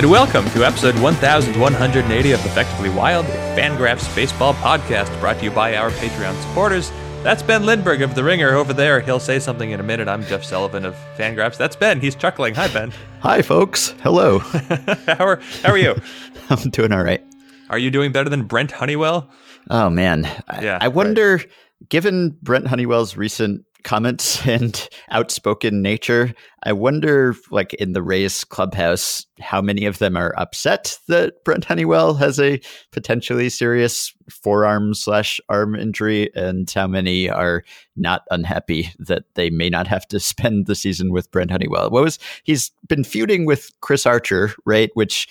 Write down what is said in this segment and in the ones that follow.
And welcome to episode 1180 of Effectively Wild, a Fangraphs baseball podcast brought to you by our Patreon supporters. That's Ben Lindbergh of The Ringer over there. He'll say something in a minute. I'm Jeff Sullivan of Fangraphs. That's Ben. He's chuckling. Hi, Ben. Hi, folks. Hello. how, are, how are you? I'm doing all right. Are you doing better than Brent Honeywell? Oh, man. Yeah, I, I wonder, right. given Brent Honeywell's recent comments and outspoken nature. I wonder, like in the Rays clubhouse, how many of them are upset that Brent Honeywell has a potentially serious forearm slash arm injury, and how many are not unhappy that they may not have to spend the season with Brent Honeywell. What was he's been feuding with Chris Archer, right? Which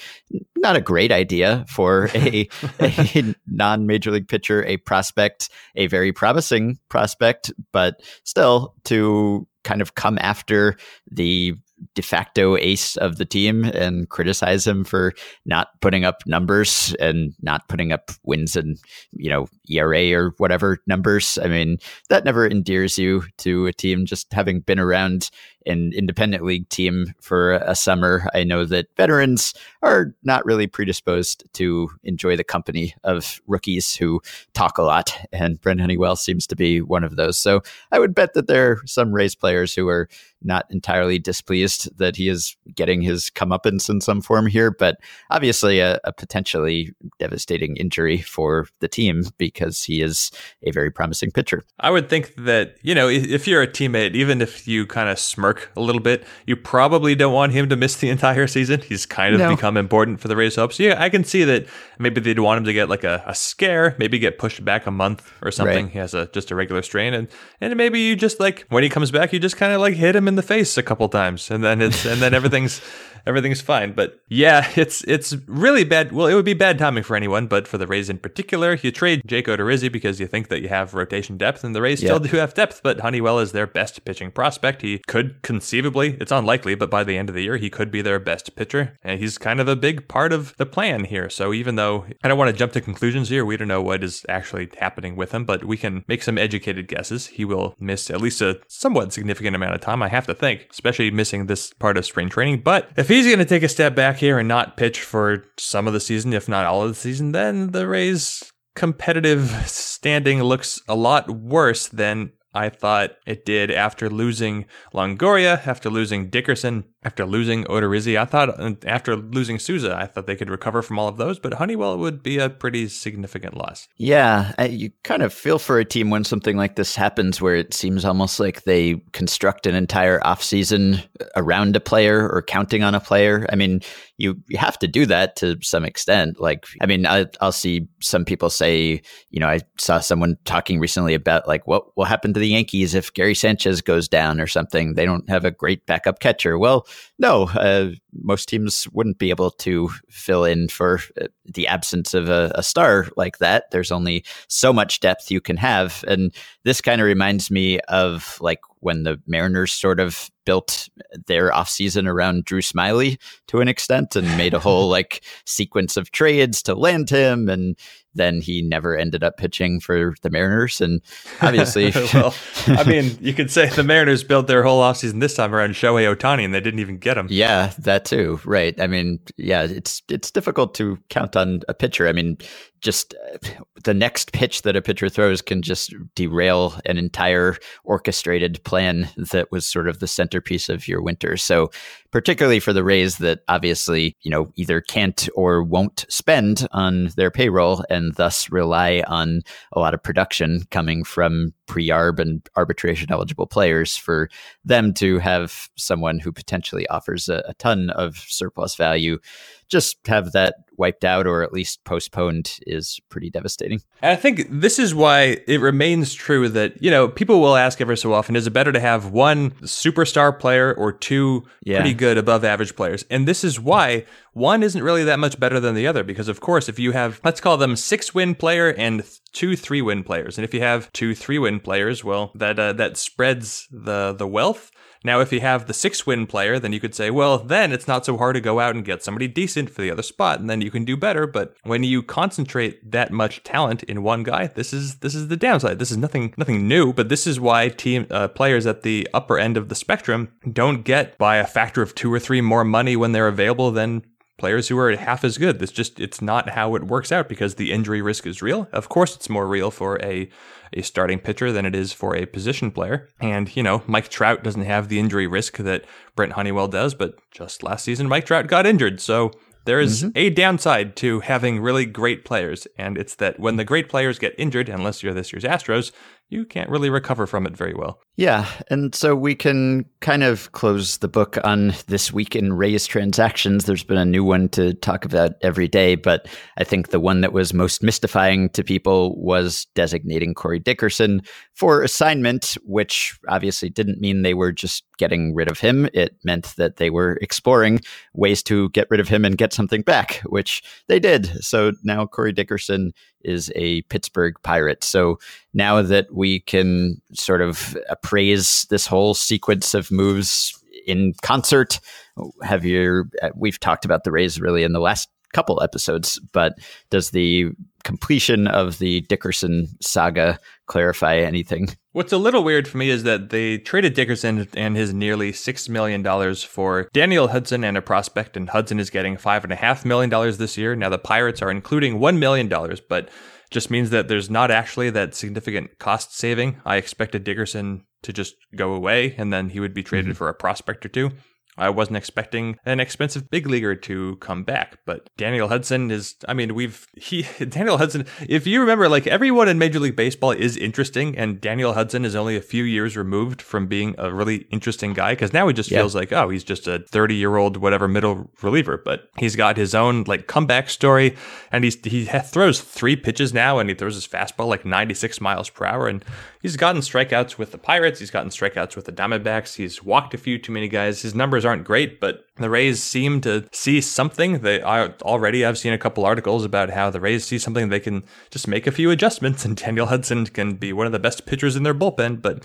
not a great idea for a, a non major league pitcher, a prospect, a very promising prospect, but still to kind of come after the de facto ace of the team and criticize him for not putting up numbers and not putting up wins and you know ERA or whatever numbers. I mean, that never endears you to a team just having been around an independent league team for a summer. I know that veterans are not really predisposed to enjoy the company of rookies who talk a lot, and Brent Honeywell seems to be one of those. So I would bet that there are some Rays players who are not entirely displeased that he is getting his comeuppance in some form here, but obviously a, a potentially devastating injury for the team because he is a very promising pitcher. I would think that, you know, if you're a teammate, even if you kind of smirk a little bit, you probably don't want him to miss the entire season. He's kind of no. become important for the Rays hopes. So yeah, I can see that maybe they'd want him to get like a, a scare, maybe get pushed back a month or something. Right. He has a just a regular strain and and maybe you just like when he comes back, you just kind of like hit him in the face a couple times, and then it's and then everything's everything's fine. But yeah, it's it's really bad. Well, it would be bad timing for anyone, but for the Rays in particular, you trade Jake Odorizzi because you think that you have rotation depth, and the Rays yep. still do have depth. But Honeywell is their best pitching prospect. He could conceivably, it's unlikely, but by the end of the year, he could be their best pitcher, and he's kind of a big part of the plan here. So even though I don't want to jump to conclusions here, we don't know what is actually happening with him, but we can make some educated guesses. He will miss at least a somewhat significant amount of time, I have to think, especially missing this part of spring training. But if he's going to take a step back here and not pitch for some of the season, if not all of the season, then the Rays' competitive standing looks a lot worse than I thought it did after losing Longoria, after losing Dickerson, after losing Odorizzi. I thought uh, after losing Souza, I thought they could recover from all of those, but Honeywell would be a pretty significant loss. Yeah, you kind of feel for a team when something like this happens, where it seems almost like they construct an entire offseason around a player or counting on a player. I mean, you, you have to do that to some extent. Like, I mean, I, I'll see some people say, you know, I saw someone talking recently about like what will happen to the Yankees if Gary Sanchez goes down or something. They don't have a great backup catcher. Well, no, uh, most teams wouldn't be able to fill in for uh, the absence of a, a, star like that. There's only so much depth you can have. And this kind of reminds me of like when the Mariners sort of built their offseason around Drew Smyly to an extent and made a whole like sequence of trades to land him and then he never ended up pitching for the Mariners. And obviously, well, I mean, you could say the Mariners built their whole offseason this time around Shohei Ohtani, and they didn't even get him. Yeah, that too. Right. I mean, yeah, it's it's difficult to count on a pitcher. I mean, just uh, the next pitch that a pitcher throws can just derail an entire orchestrated plan that was sort of the centerpiece of your winter. So, particularly for the Rays that obviously, you know, either can't or won't spend on their payroll and thus rely on a lot of production coming from pre-arb and arbitration eligible players for them to have someone who potentially offers a, a ton of surplus value just have that wiped out or at least postponed is pretty devastating. And I think this is why it remains true that, you know, people will ask ever so often, is it better to have one superstar player or two yeah. pretty good above average players? And this is why one isn't really that much better than the other because, of course, if you have, let's call them six win player and two three win players, and if you have two three win players, well, that uh, that spreads the the wealth now, if you have the six win player, then you could say, well, then it's not so hard to go out and get somebody decent for the other spot, and then you can do better. But when you concentrate that much talent in one guy, this is this is the downside. This is nothing nothing new, but this is why team uh, players at the upper end of the spectrum don't get by a factor of two or three more money when they're available than players who are half as good. It's just it's not how it works out because the injury risk is real. Of course, it's more real for a a starting pitcher than it is for a position player. And, you know, Mike Trout doesn't have the injury risk that Brent Honeywell does, but just last season, Mike Trout got injured. So there is mm-hmm. a downside to having really great players. And it's that when the great players get injured, unless you're this year's Astros, you can't really recover from it very well. Yeah. And so we can kind of close the book on this week in Rays transactions. There's been a new one to talk about every day, but I think the one that was most mystifying to people was designating Corey Dickerson for assignment, which obviously didn't mean they were just getting rid of him. It meant that they were exploring ways to get rid of him and get something back, which they did. So now Corey Dickerson is a Pittsburgh Pirate. So now that we can sort of appraise this whole sequence of moves in concert, have you? Uh, we've talked about the Rays really in the last couple episodes, but does the completion of the Dickerson saga clarify anything? What's a little weird for me is that they traded Dickerson and his nearly $6 million for Daniel Hudson and a prospect, and Hudson is getting $5.5 million this year. Now, the Pirates are including $1 million, but just means that there's not actually that significant cost saving. I expected Dickerson to just go away and then he would be traded mm-hmm. for a prospect or two. I wasn't expecting an expensive big leaguer to come back, but Daniel Hudson is, I mean, we've, he, Daniel Hudson, if you remember, like everyone in Major League Baseball is interesting, and Daniel Hudson is only a few years removed from being a really interesting guy because now he just yeah. feels like, oh, he's just a 30 year old, whatever, middle reliever, but he's got his own like comeback story, and he's, he throws three pitches now, and he throws his fastball like 96 miles per hour, and he's gotten strikeouts with the Pirates, he's gotten strikeouts with the Diamondbacks, he's walked a few too many guys. His numbers aren't great, but the Rays seem to see something. They I, already I've seen a couple articles about how the Rays see something they can just make a few adjustments, and Daniel Hudson can be one of the best pitchers in their bullpen. But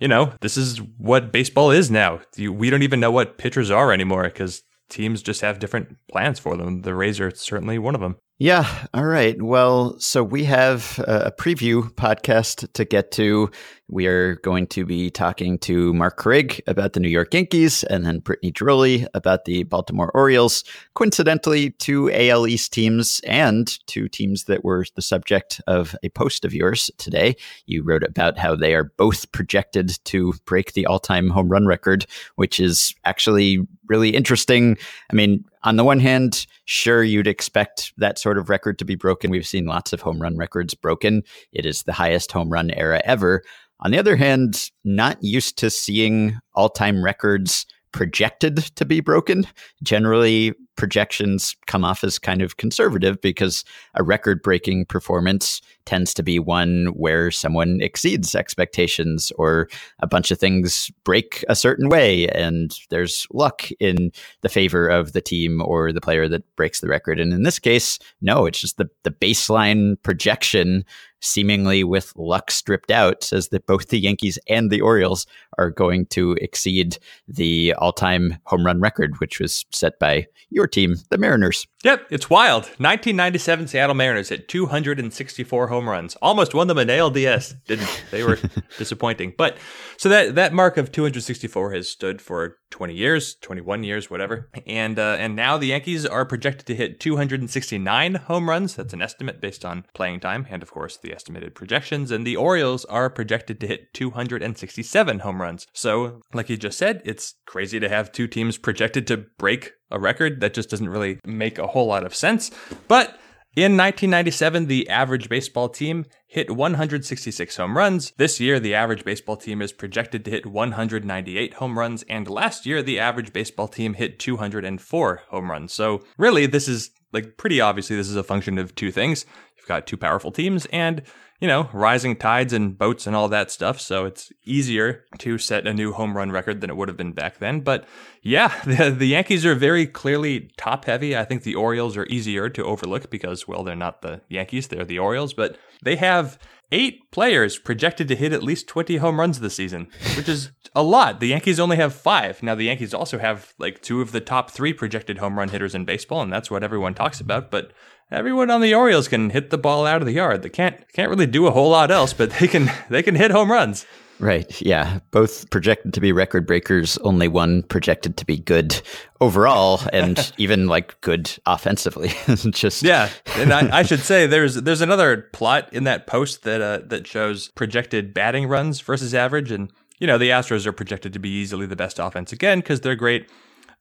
you know, this is what baseball is now. We don't even know what pitchers are anymore because teams just have different plans for them. The Rays are certainly one of them. Yeah. All right. Well, so we have a preview podcast to get to. We are going to be talking to Marc Carig about the New York Yankees and then Brittany Ghiroli about the Baltimore Orioles. Coincidentally, two AL East teams and two teams that were the subject of a post of yours today. You wrote about how they are both projected to break the all time home run record, which is actually really interesting. I mean, on the one hand, sure, you'd expect that sort of record to be broken. We've seen lots of home run records broken. It is the highest home run era ever. On the other hand, not used to seeing all time records projected to be broken. Generally, projections come off as kind of conservative because a record breaking performance tends to be one where someone exceeds expectations or a bunch of things break a certain way and there's luck in the favor of the team or the player that breaks the record. And in this case, no, it's just the, the baseline projection seemingly with luck stripped out, says that both the Yankees and the Orioles are going to exceed the all time home run record, which was set by your team, the Mariners. Yep, it's wild. 1997 Seattle Mariners hit 264 home runs. Almost won them an ALDS. Didn't. They were disappointing. But so that that mark of 264 has stood for 20 years, 21 years, whatever. And uh, and now the Yankees are projected to hit 269 home runs. That's an estimate based on playing time and of course the estimated projections. And the Orioles are projected to hit 267 home runs. So, like you just said, it's crazy to have two teams projected to break a record that just doesn't really make a whole lot of sense. But in 1997, the average baseball team hit 166 home runs. This year, the average baseball team is projected to hit 198 home runs, and last year, the average baseball team hit 204 home runs. So, really, this is like pretty obviously, this is a function of two things. You've got two powerful teams, and you know, rising tides and boats and all that stuff. So it's easier to set a new home run record than it would have been back then. But Yeah, the, the Yankees are very clearly top heavy. I think the Orioles are easier to overlook because, well, they're not the Yankees, they're the Orioles, but they have eight players projected to hit at least 20 home runs this season, which is a lot. The Yankees only have five. Now, the Yankees also have like two of the top three projected home run hitters in baseball, and that's what everyone talks about. But everyone on the Orioles can hit the ball out of the yard. They can't can't really do a whole lot else, but they can they can hit home runs. Right. Yeah. Both projected to be record breakers, only one projected to be good overall and even like good offensively. Just Yeah. And I, I, should say there's there's another plot in that post that uh, that shows projected batting runs versus average and you know, the Astros are projected to be easily the best offense again because they're great.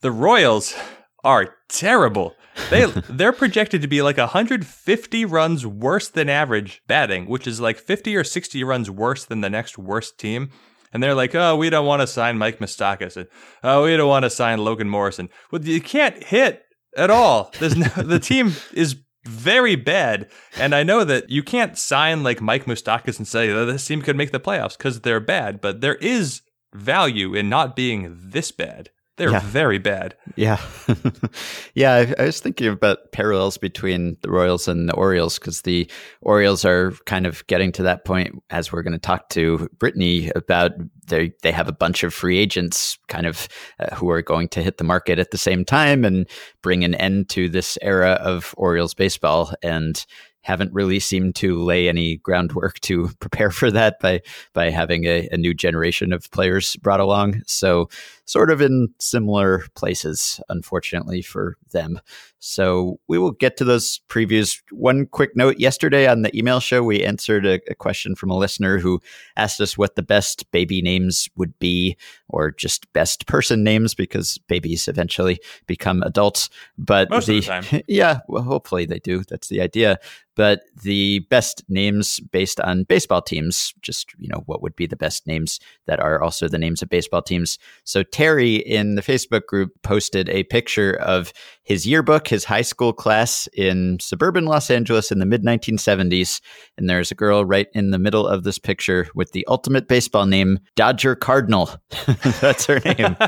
The Royals are terrible. They they're projected to be like 150 runs worse than average batting, which is like 50 or 60 runs worse than the next worst team. And they're like, oh, we don't want to sign Mike Moustakas, and oh, we don't want to sign Logan Morrison. Well, you can't hit at all. There's no, the team is very bad, and I know that you can't sign like Mike Moustakas and say that this team could make the playoffs because they're bad. But there is value in not being this bad. They're yeah. very bad. Yeah. yeah. I, I, was thinking about parallels between the Royals and the Orioles because the Orioles are kind of getting to that point, as we're going to talk to Brittany about. They, they have a bunch of free agents kind of uh, who are going to hit the market at the same time and bring an end to this era of Orioles baseball. And haven't really seemed to lay any groundwork to prepare for that by by having a, a, new generation of players brought along. So sort of in similar places, unfortunately for them. So we will get to those previews. One quick note yesterday on the email show, we answered a, a, question from a listener who asked us what the best baby names would be, or just best person names, because babies eventually become adults. But Most the, of the time. yeah, well, hopefully they do. That's the idea. But the best names based on baseball teams, just, you know, what would be the best names that are also the names of baseball teams. So Terry in the Facebook group posted a picture of his yearbook, his high school class in suburban Los Angeles in the mid 1970s. And there's a girl right in the middle of this picture with the ultimate baseball name, Dodger Cardinal. That's her name.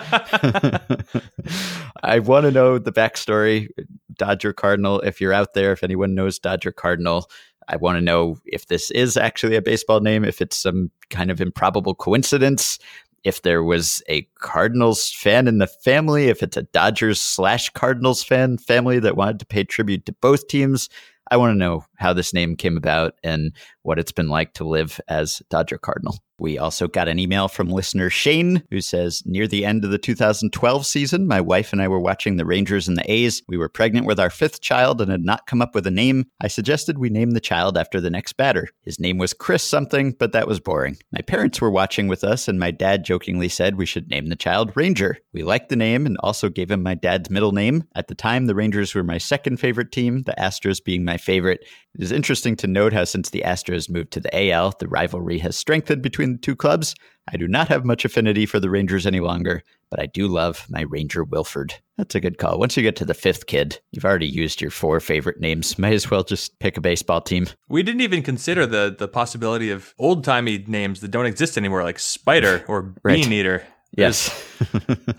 I want to know the backstory, Dodger Cardinal. If you're out there, if anyone knows Dodger Cardinal, I want to know if this is actually a baseball name, if it's some kind of improbable coincidence, if there was a Cardinals fan in the family, if it's a Dodgers slash Cardinals fan family that wanted to pay tribute to both teams. I want to know how this name came about and what it's been like to live as Dodger Cardinal. We also got an email from listener Shane who says, Near the end of the 2012 season, my wife and I were watching the Rangers and the A's. We were pregnant with our fifth child and had not come up with a name. I suggested we name the child after the next batter. His name was Chris something, but that was boring. My parents were watching with us, and my dad jokingly said we should name the child Ranger. We liked the name and also gave him my dad's middle name. At the time, the Rangers were my second favorite team, the Astros being my favorite. It is interesting to note how since the Astros moved to the AL, the rivalry has strengthened between the two clubs. I do not have much affinity for the Rangers any longer, but I do love my Ranger Wilford. That's a good call. Once you get to the fifth kid, you've already used your four favorite names. Might as well just pick a baseball team. We didn't even consider the the possibility of old timey names that don't exist anymore, like Spider or right. Bean Eater. Yes.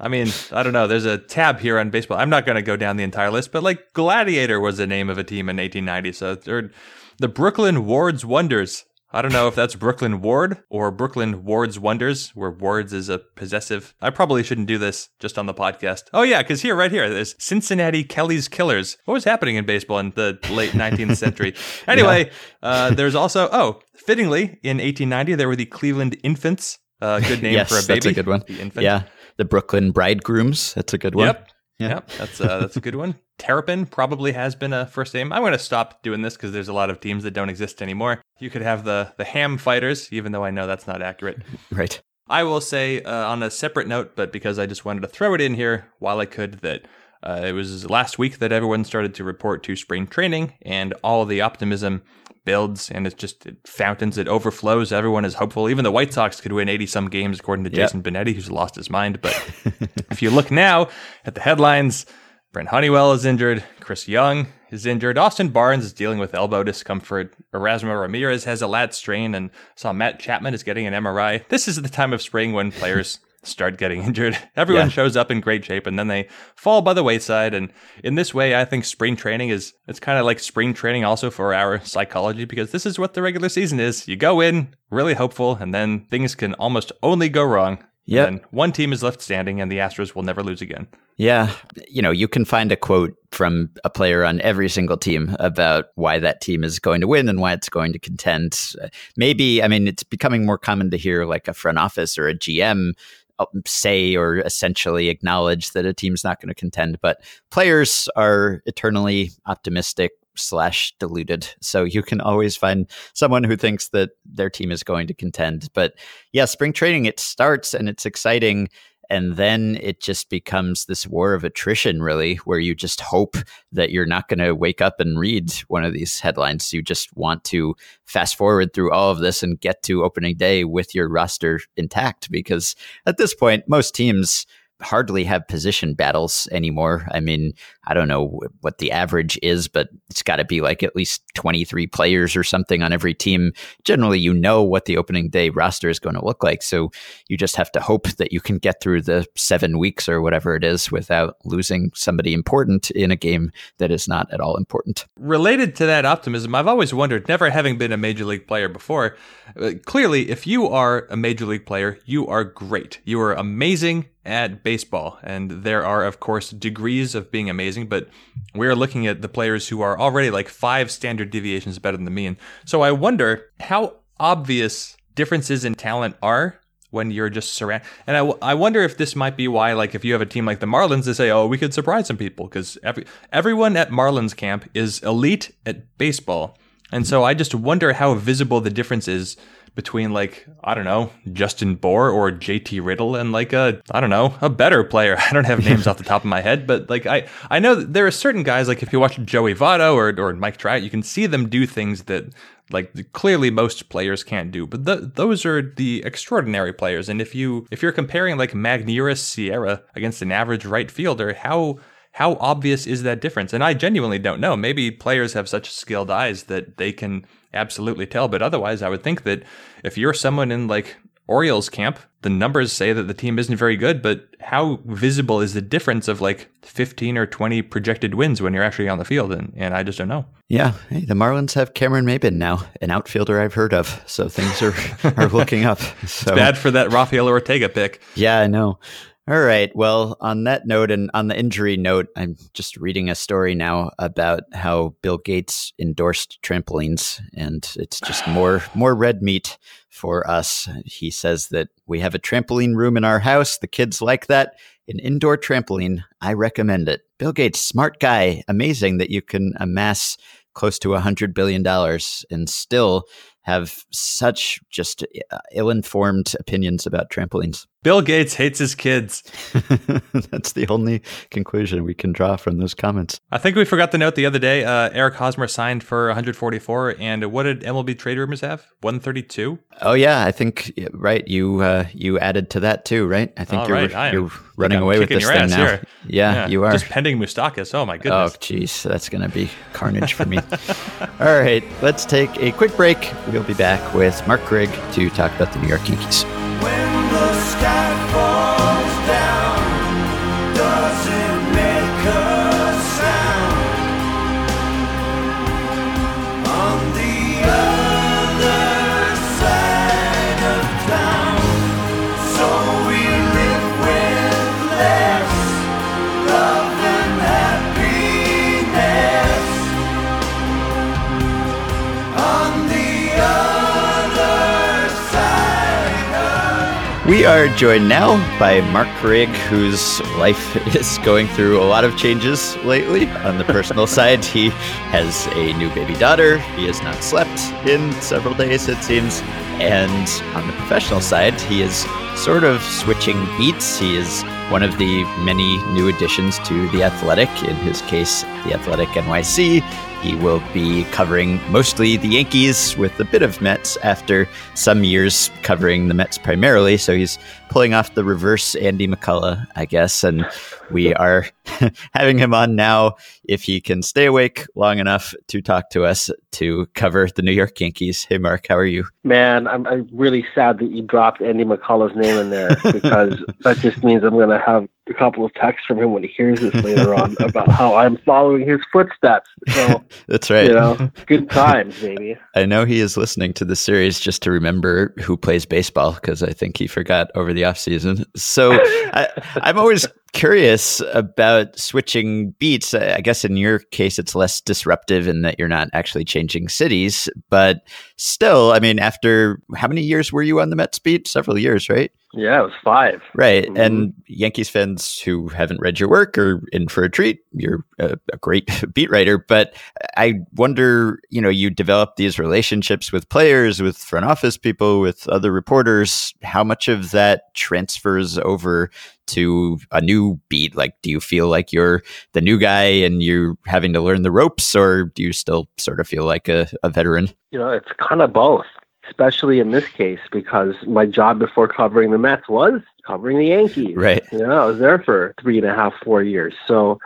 I mean, I don't know. There's a tab here on baseball. I'm not going to go down the entire list, but like Gladiator was the name of a team in 1890. So or the Brooklyn Wards Wonders. I don't know if that's Brooklyn Ward or Brooklyn Wards Wonders, where Wards is a possessive. I probably shouldn't do this just on the podcast. Oh, yeah, because here, right here, there's Cincinnati Kelly's Killers. What was happening in baseball in the late 19th century? Anyway, yeah. uh, there's also, oh, fittingly, in 1890, there were the Cleveland Infants. Uh, good name yes, for a baby. That's a good one. The infant. Yeah. The Brooklyn Bridegrooms. That's a good one. Yep. Yeah. Yep. That's uh, that's a good one. Terrapin probably has been a first name. I'm going to stop doing this because there's a lot of teams that don't exist anymore. You could have the the Ham Fighters, even though I know that's not accurate. Right. I will say uh, on a separate note, but because I just wanted to throw it in here while I could, that uh, it was last week that everyone started to report to spring training, and all the optimism builds and it's just it fountains, it overflows. Everyone is hopeful. Even the White Sox could win 80 some games, according to yep. Jason Benetti, who's lost his mind. But if you look now at the headlines, Brent Honeywell is injured. Chris Young is injured. Austin Barnes is dealing with elbow discomfort. Erasmo Ramirez has a lat strain, and saw Matt Chapman is getting an MRI. This is the time of spring when players start getting injured. Everyone yeah. shows up in great shape and then they fall by the wayside. And in this way, I think spring training is it's kind of like spring training also for our psychology because this is what the regular season is. You go in really hopeful and then things can almost only go wrong. Yeah. One team is left standing and the Astros will never lose again. Yeah. You know, you can find a quote from a player on every single team about why that team is going to win and why it's going to contend. Maybe, I mean, it's becoming more common to hear like a front office or a GM uh, say or essentially acknowledge that a team's not going to contend, but players are eternally optimistic slash deluded. So you can always find someone who thinks that their team is going to contend. But yeah, spring training, it starts and it's exciting. And then it just becomes this war of attrition, really, where you just hope that you're not going to wake up and read one of these headlines. You just want to fast forward through all of this and get to opening day with your roster intact. Because at this point, most teams hardly have position battles anymore. I mean, I don't know what the average is, but it's got to be like at least 23 players or something on every team. Generally, you know what the opening day roster is going to look like. So you just have to hope that you can get through the seven weeks or whatever it is without losing somebody important in a game that is not at all important. Related to that optimism, I've always wondered, never having been a major league player before, uh, clearly, if you are a major league player, you are great. You are amazing at baseball. And there are, of course, degrees of being amazing, but we're looking at the players who are already like five standard deviations better than the mean. So I wonder how obvious differences in talent are when you're just surrounded. And I, I wonder if this might be why, like, if you have a team like the Marlins, they say, oh, we could surprise some people because every, everyone at Marlins camp is elite at baseball. And so I just wonder how visible the difference is between like I don't know Justin Bour or JT Riddle and like a I don't know a better player. I don't have names off the top of my head, but like I I know there are certain guys like if you watch Joey Votto or or Mike Trout, you can see them do things that like clearly most players can't do. But th- those are the extraordinary players. And if you if you're comparing like Magneuris Sierra against an average right fielder, how how obvious is that difference? And I genuinely don't know. Maybe players have such skilled eyes that they can absolutely tell. But otherwise, I would think that if you're someone in like Orioles camp, the numbers say that the team isn't very good, but how visible is the difference of like 15 or 20 projected wins when you're actually on the field? And, and I just don't know. Yeah. Hey, the Marlins have Cameron Maybin now, an outfielder I've heard of. So things are, are looking up. So. bad for that Rafael Ortega pick. Yeah, I know. All right. Well, on that note and on the injury note, I'm just reading a story now about how Bill Gates endorsed trampolines and it's just more more red meat for us. He says that we have a trampoline room in our house. The kids like that. An indoor trampoline. I recommend it. Bill Gates, smart guy. Amazing that you can amass close to a hundred billion dollars and still have such just uh, ill-informed opinions about trampolines. Bill Gates hates his kids. That's the only conclusion we can draw from those comments. I think we forgot to note the other day. Uh, Eric Hosmer signed for 144, and what did MLB trade rumors have? 132. Oh yeah, I think right. You uh, you added to that too, right? I think you're right. you're running away with this thing now. Yeah, yeah, you are. Just pending Moustakas. Oh my goodness. Oh jeez, that's gonna be carnage for me. All right, let's take a quick break. We'll be back with Marc Carig to talk about the New York Yankees. We are joined now by Marc Carig, whose life is going through a lot of changes lately. On the personal side, he has a new baby daughter. He has not slept in several days, it seems. And on the professional side, he is sort of switching beats. He is one of the many new additions to The Athletic, in his case, The Athletic NYC. He will be covering mostly the Yankees with a bit of Mets after some years covering the Mets primarily. So he's pulling off the reverse Andy McCullough, I guess. And we are having him on now if he can stay awake long enough to talk to us to cover the New York Yankees. Hey, Mark, how are you? Man, I'm, I'm really sad that you dropped Andy McCullough's name in there because that just means I'm going to have a couple of texts from him when he hears this later on about how I'm following his footsteps. So that's right. You know, good times, baby. I know he is listening to the series just to remember who plays baseball because I think he forgot over the off season. So I, I'm always curious about switching beats. I guess in your case, it's less disruptive in that you're not actually changing cities, but still, I mean, after how many years were you on the Mets beat? Several years, right? Yeah, it was five. Right. Mm-hmm. And Yankees fans who haven't read your work are in for a treat. You're a, a, great beat writer. But I wonder, you know, you develop these relationships with players, with front office people, with other reporters. How much of that transfers over to a new beat? Like, do you feel like you're the new guy and you're having to learn the ropes, or do you still sort of feel like a, a veteran? You know, it's kind of both especially in this case because my job before covering the Mets was covering the Yankees. Right. You know, I was there for three and a half, four years. So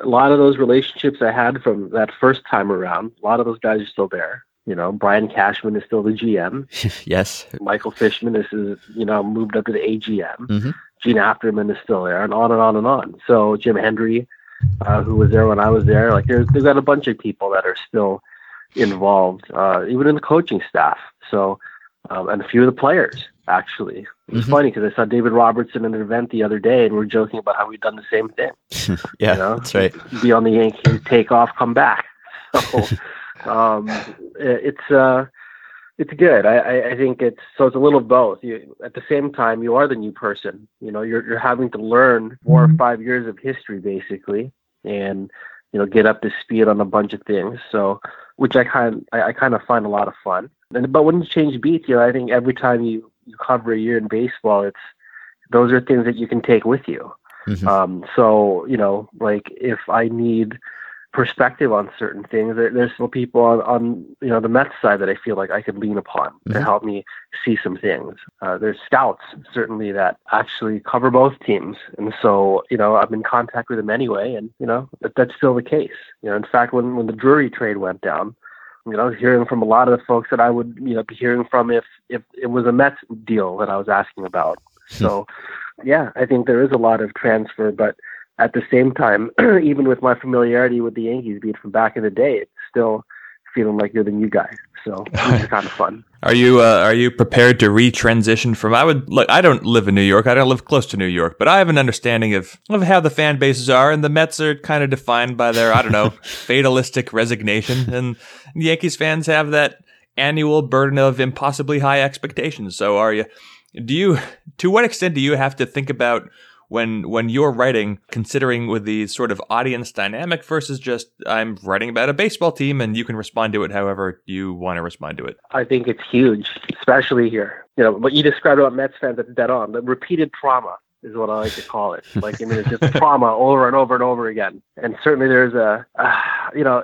a lot of those relationships I had from that first time around, a lot of those guys are still there. You know, Brian Cashman is still the GM. yes. Michael Fishman is, is, you know, moved up to the AGM. Mm-hmm. Jean Afterman is still there, and on and on and on. So Jim Hendry, uh, who was there when I was there, like there's they've got a bunch of people that are still involved, uh, even in the coaching staff. So, um, and a few of the players actually. It was mm-hmm. funny because I saw David Robertson in an event the other day, and we are joking about how we've done the same thing. yeah, you know? that's right. Be on the Yankees, take off, come back. So, um, it's uh, it's good. I, I think it's so it's a little both. You, at the same time, you are the new person. You know, you're you're having to learn four or mm-hmm. five years of history basically, and you know, get up to speed on a bunch of things. So, which I kind I, I kind of find a lot of fun. And, but when you change beats, you know, I think every time you, you cover a year in baseball, it's those are things that you can take with you. Mm-hmm. Um, so you know, like if I need perspective on certain things, there, there's still people on, on you know the Mets side that I feel like I could lean upon mm-hmm. to help me see some things. Uh, there's scouts certainly that actually cover both teams, and so you know I'm in contact with them anyway, and you know that, that's still the case. You know, in fact, when when the Drury trade went down, you know, I was hearing from a lot of the folks that I would, you know, be hearing from if if it was a Mets deal that I was asking about. Hmm. So, yeah, I think there is a lot of transfer, but at the same time, even with my familiarity with the Yankees, being from back in the day, it's still feeling like you're the new guy. So it's kind of fun. Are you uh, are you prepared to retransition from? I would look. I don't live in New York. I don't live close to New York, but I have an understanding of of how the fan bases are, and the Mets are kind of defined by their I don't know fatalistic resignation, and Yankees fans have that annual burden of impossibly high expectations. So are you? Do you? To what extent do you have to think about? When when you're writing, considering with the sort of audience dynamic versus just I'm writing about a baseball team and you can respond to it however you want to respond to it? I think it's huge, especially here. You know, what you described about Mets fans, that's dead on. The repeated trauma is what I like to call it. Like, I mean, it's just trauma over and over and over again. And certainly there's a, uh, you know,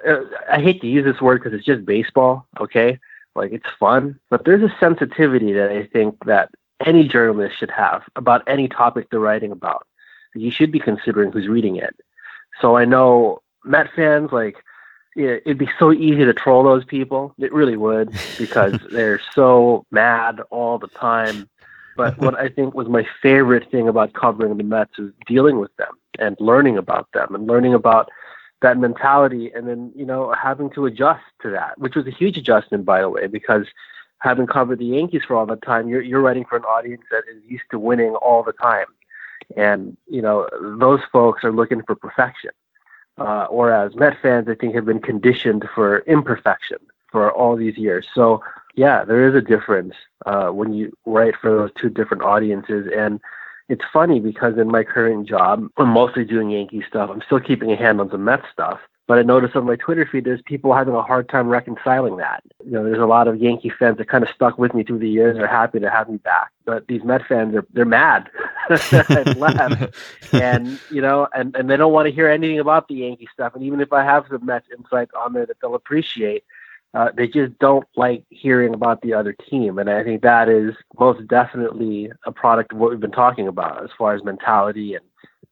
I hate to use this word because it's just baseball, okay? Like, it's fun, but there's a sensitivity that I think that any journalist should have about any topic they're writing about. You should be considering who's reading it. So I know Met fans like it'd be so easy to troll those people. It really would because they're so mad all the time. But what I think was my favorite thing about covering the Mets is dealing with them and learning about them and learning about that mentality and then, you know, having to adjust to that, which was a huge adjustment, by the way, because having covered the Yankees for all the time, you're you're writing for an audience that is used to winning all the time, and you know those folks are looking for perfection. Uh, whereas Met fans, I think, have been conditioned for imperfection for all these years. So yeah, there is a difference uh, when you write for those two different audiences, and it's funny because in my current job, I'm mostly doing Yankee stuff. I'm still keeping a hand on some Met stuff, but I noticed on my Twitter feed, there's people having a hard time reconciling that. You know, there's a lot of Yankee fans that kind of stuck with me through the years. And are happy to have me back, but these Met fans are they're mad. left, and you know, and and they don't want to hear anything about the Yankee stuff. And even if I have some Mets insights on there that they'll appreciate, uh, they just don't like hearing about the other team. And I think that is most definitely a product of what we've been talking about as far as mentality and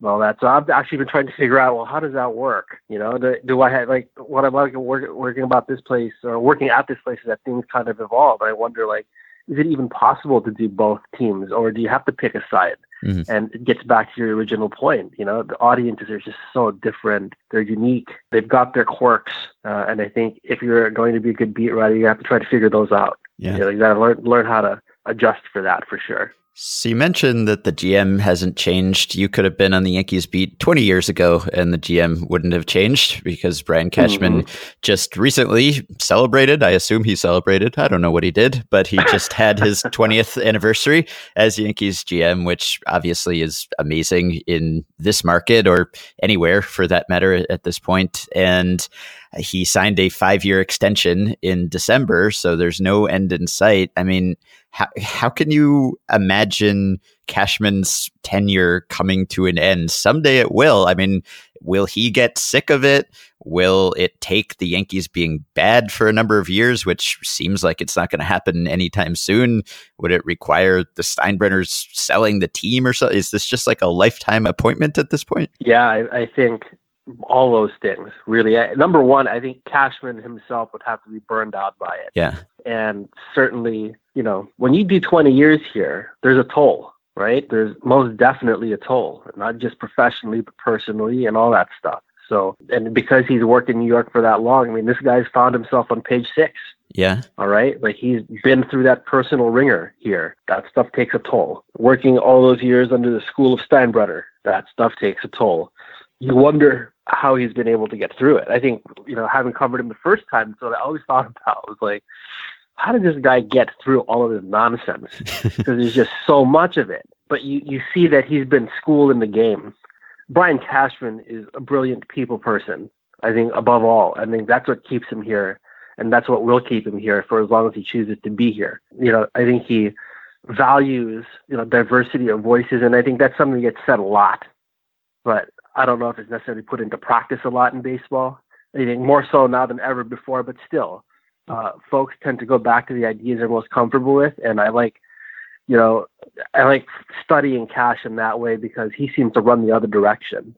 all that. So I've actually been trying to figure out, well, how does that work? You know, do, do I have like what I'm like work, working about this place or working at this place is that things kind of evolve. I wonder, like, is it even possible to do both teams, or do you have to pick a side? Mm-hmm. And it gets back to your original point. You know, the audiences are just so different. They're unique. They've got their quirks. Uh, and I think if you're going to be a good beat writer, you have to try to figure those out. Yeah. You, know, you got to learn learn how to adjust for that for sure. So you mentioned that the GM hasn't changed. You could have been on the Yankees beat 20 years ago and the GM wouldn't have changed because Brian Cashman mm-hmm. just recently celebrated. I assume he celebrated. I don't know what he did, but he just had his 20th anniversary as Yankees GM, which obviously is amazing in this market or anywhere for that matter at this point. And he signed a five year extension in December, so there's no end in sight. I mean, how, how can you imagine Cashman's tenure coming to an end? Someday it will. I mean, will he get sick of it? Will it take the Yankees being bad for a number of years, which seems like it's not going to happen anytime soon? Would it require the Steinbrenners selling the team or so? Is this just like a lifetime appointment at this point? Yeah, I, I think all those things really. Number one, I think Cashman himself would have to be burned out by it. Yeah. And certainly, you know, when you do 20 years here, there's a toll, right? There's most definitely a toll, not just professionally, but personally and all that stuff. So, and because he's worked in New York for that long, I mean, this guy's found himself on page six. Yeah. All right. Like he's been through that personal ringer here. That stuff takes a toll. Working all those years under the school of Steinbrenner, that stuff takes a toll. You wonder how he's been able to get through it. I think, you know, having covered him the first time, so I always thought about was like, how did this guy get through all of this nonsense? Because there's just so much of it. But you, you see that he's been schooled in the game. Brian Cashman is a brilliant people person. I think above all, I think that's what keeps him here, and that's what will keep him here for as long as he chooses to be here. You know, I think he values you know diversity of voices, and I think that's something that gets said a lot. But I don't know if it's necessarily put into practice a lot in baseball. I think more so now than ever before, but still, uh, folks tend to go back to the ideas they're most comfortable with, and I like, you know, I like studying Cash in that way because he seems to run the other direction.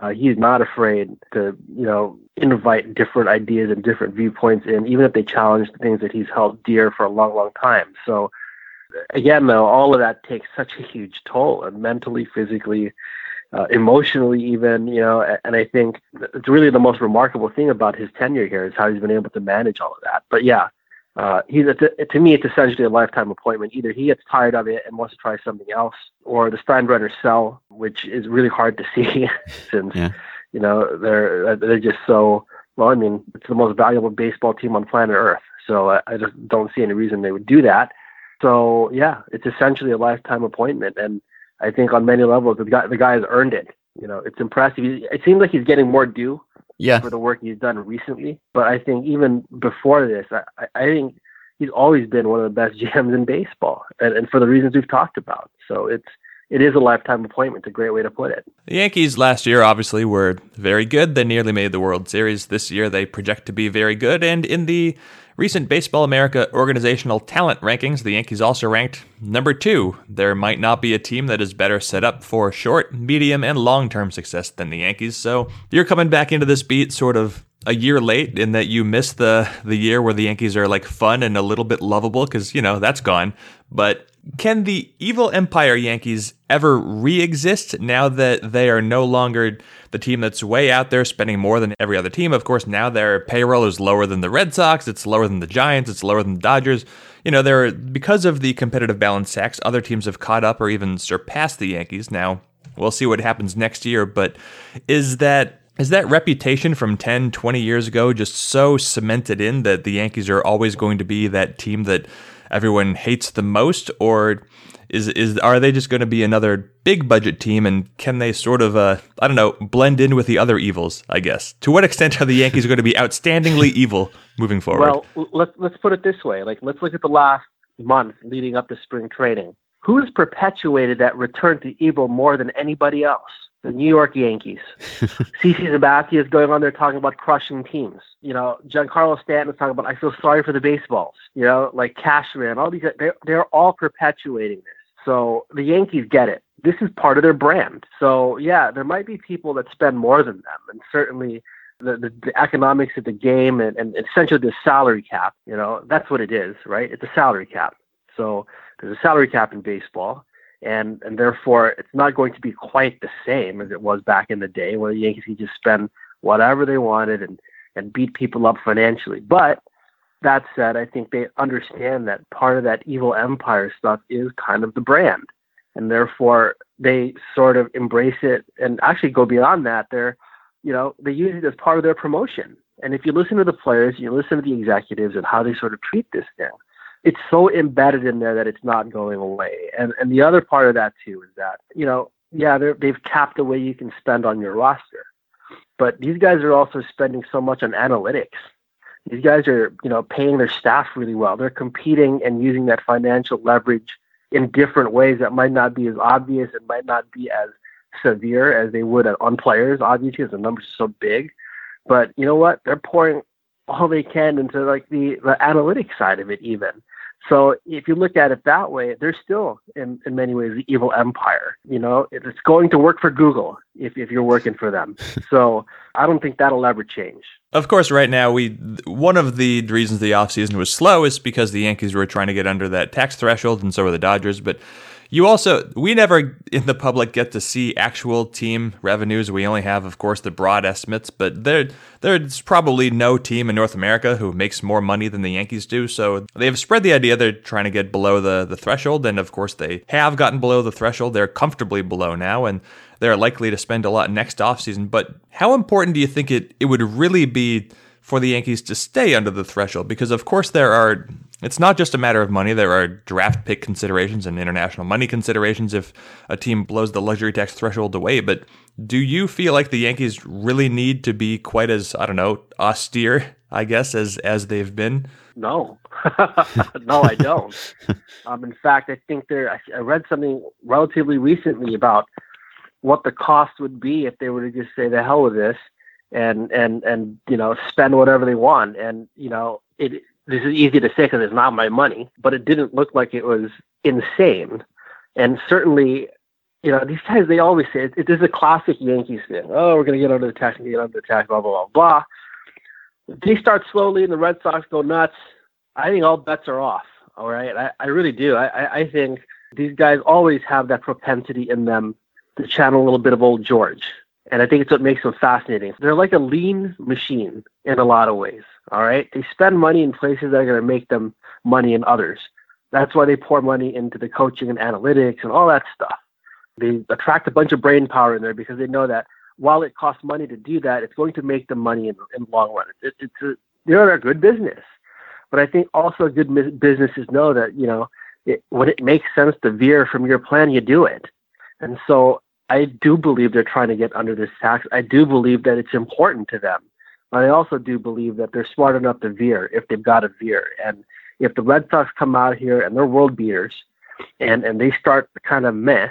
Uh, he's not afraid to, you know, invite different ideas and different viewpoints in, even if they challenge the things that he's held dear for a long, long time. So, again, though, all of that takes such a huge toll, and mentally, physically, uh, emotionally even you know and i think it's really the most remarkable thing about his tenure here is how he's been able to manage all of that. But yeah uh, he's a, to me it's essentially a lifetime appointment. Either he gets tired of it and wants to try something else or the steinbrenner sell which is really hard to see since yeah. you know they're they're just so well i mean it's the most valuable baseball team on planet earth. So I, I just don't see any reason they would do that. So yeah it's essentially a lifetime appointment. And I think on many levels, the guy the guy has earned it. You know, it's impressive. It seems like he's getting more due yeah. for the work he's done recently. But I think even before this, I, I think he's always been one of the best GMs in baseball, and, and for the reasons we've talked about. So it's it is a lifetime appointment. It's a great way to put it. The Yankees last year obviously were very good. They nearly made the World Series. This year they project to be very good. And in the recent Baseball America organizational talent rankings, the Yankees also ranked number two. There might not be a team that is better set up for short, medium, and long term success than the Yankees. So you're coming back into this beat sort of a year late in that you missed the the year where the Yankees are like fun and a little bit lovable because you know that's gone. But can the evil empire Yankees ever re-exist now that they are no longer the team that's way out there spending more than every other team? Of course, now their payroll is lower than the Red Sox, it's lower than the Giants, it's lower than the Dodgers. You know, there because of the competitive balance tax, other teams have caught up or even surpassed the Yankees. Now, we'll see what happens next year, but is that is that reputation from 10, 20 years ago just so cemented in that the Yankees are always going to be that team that everyone hates the most, or is is are they just going to be another big budget team and can they sort of uh, I don't know blend in with the other evils? I guess to what extent are the Yankees going to be outstandingly evil moving forward? Well, let's let's put it this way. Like let's look at the last month leading up to spring training. Who's perpetuated that return to evil more than anybody else? The New York Yankees. CC Sabathia is going on there talking about crushing teams. You know, Giancarlo Stanton is talking about I feel sorry for the baseballs. You know, like Cashman, all these they're they're all perpetuating this. So the Yankees get it. This is part of their brand. So yeah, there might be people that spend more than them, and certainly the, the, the economics of the game and, and essentially the salary cap. You know, that's what it is, right? It's a salary cap. So there's a salary cap in baseball, and and therefore it's not going to be quite the same as it was back in the day where the Yankees could just spend whatever they wanted and and beat people up financially. But that said, I think they understand that part of that evil empire stuff is kind of the brand. And therefore they sort of embrace it and actually go beyond that. They're, you know, they use it as part of their promotion. And if you listen to the players, you listen to the executives and how they sort of treat this thing, it's so embedded in there that it's not going away. And and the other part of that too is that, you know, yeah, they've capped the way you can spend on your roster. But these guys are also spending so much on analytics these guys are, you know, paying their staff really well. They're competing and using that financial leverage in different ways that might not be as obvious and might not be as severe as they would on players, obviously, because the numbers are so big. But you know what? They're pouring all they can into like the the analytics side of it, even. So if you look at it that way, they're still in, in many ways the evil empire. You know, it's going to work for Google if, if you're working for them. so I don't think that'll ever change. Of course, right now we one of the reasons the offseason was slow is because the Yankees were trying to get under that tax threshold, and so were the Dodgers. But you also, we never in the public get to see actual team revenues. We only have, of course, the broad estimates, but there, there's probably no team in North America who makes more money than the Yankees do. So they've spread the idea they're trying to get below the, the threshold. And of course, they have gotten below the threshold. They're comfortably below now, and they're likely to spend a lot next offseason. But how important do you think it, it would really be? for the Yankees to stay under the threshold because, of course, there are. It's not just a matter of money. There are draft pick considerations and international money considerations if a team blows the luxury tax threshold away. But do you feel like the Yankees really need to be quite as I don't know austere, I guess, as as they've been? No, no, I don't. um, in fact, I think there. I, I read something relatively recently about what the cost would be if they were to just say the hell with this and and and you know spend whatever they want. And you know it. This is easy to say because it's not my money, but it didn't look like it was insane. And certainly, you know, these guys they always say it, it is a classic Yankees thing. Oh, we're going to get under the tax and get under the tax, blah blah blah blah. they start slowly and the Red Sox go nuts. I think all bets are off. All right, I, I really do. I, I think these guys always have that propensity in them to channel a little bit of old George. And I think it's what makes them fascinating. They're like a lean machine in a lot of ways. All right. They spend money in places that are going to make them money in others. That's why they pour money into the coaching and analytics and all that stuff. They attract a bunch of brain power in there because they know that while it costs money to do that, it's going to make them money in, in the long run. It, it's a, they're a good business. But I think also good businesses know that, you know, it, when it makes sense to veer from your plan, you do it. And so I do believe they're trying to get under this tax. I do believe that it's important to them. But I also do believe that they're smart enough to veer if they've got a veer. And if the Red Sox come out here and they're world beaters and, and they start kind of meh,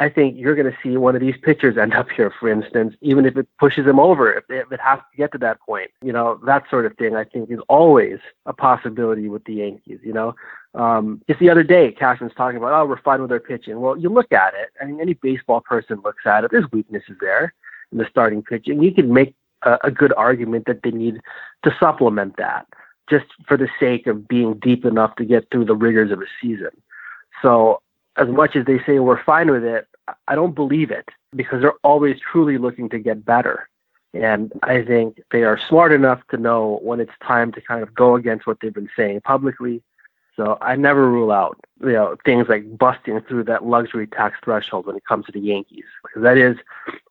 I think you're going to see one of these pitchers end up here, for instance, even if it pushes them over, if, if it has to get to that point. You know, that sort of thing, I think, is always a possibility with the Yankees. You know, um, just the other day, Cashman's talking about, oh, we're fine with our pitching. Well, you look at it. I mean, any baseball person looks at it. There's weaknesses there in the starting pitching. You can make a, a good argument that they need to supplement that just for the sake of being deep enough to get through the rigors of a season. So as much as they say we're fine with it, I don't believe it because they're always truly looking to get better. And I think they are smart enough to know when it's time to kind of go against what they've been saying publicly. So I never rule out, you know, things like busting through that luxury tax threshold when it comes to the Yankees, because that is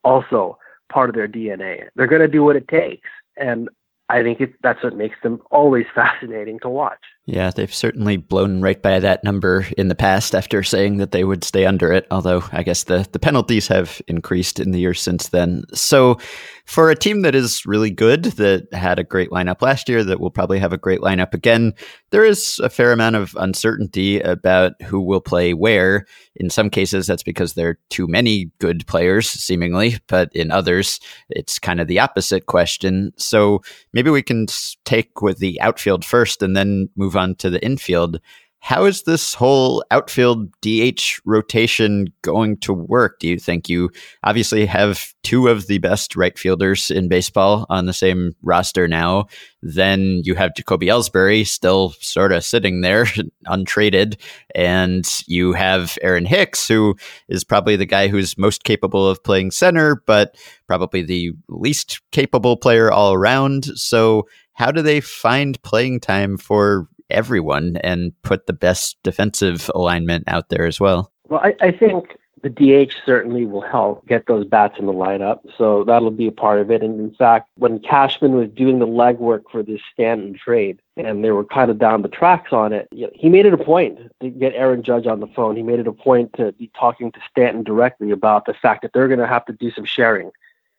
also part of their DNA. They're going to do what it takes. And I think it, that's what makes them always fascinating to watch. Yeah, they've certainly blown right by that number in the past after saying that they would stay under it, although I guess the, the penalties have increased in the years since then. So, for a team that is really good, that had a great lineup last year, that will probably have a great lineup again, there is a fair amount of uncertainty about who will play where. In some cases, that's because there are too many good players, seemingly, but in others, it's kind of the opposite question. So, maybe we can take with the outfield first and then move on to the infield. how is this whole outfield DH rotation going to work? Do you think you obviously have two of the best right fielders in baseball on the same roster now? Then you have Jacoby Ellsbury still sort of sitting there untraded. And you have Aaron Hicks, who is probably the guy who's most capable of playing center, but probably the least capable player all around. So, how do they find playing time for everyone and put the best defensive alignment out there as well. Well, I, I think the DH certainly will help get those bats in the lineup. So that'll be a part of it. And in fact, when Cashman was doing the legwork for this Stanton trade and they were kind of down the tracks on it, you know, he made it a point to get Aaron Judge on the phone. He made it a point to be talking to Stanton directly about the fact that they're going to have to do some sharing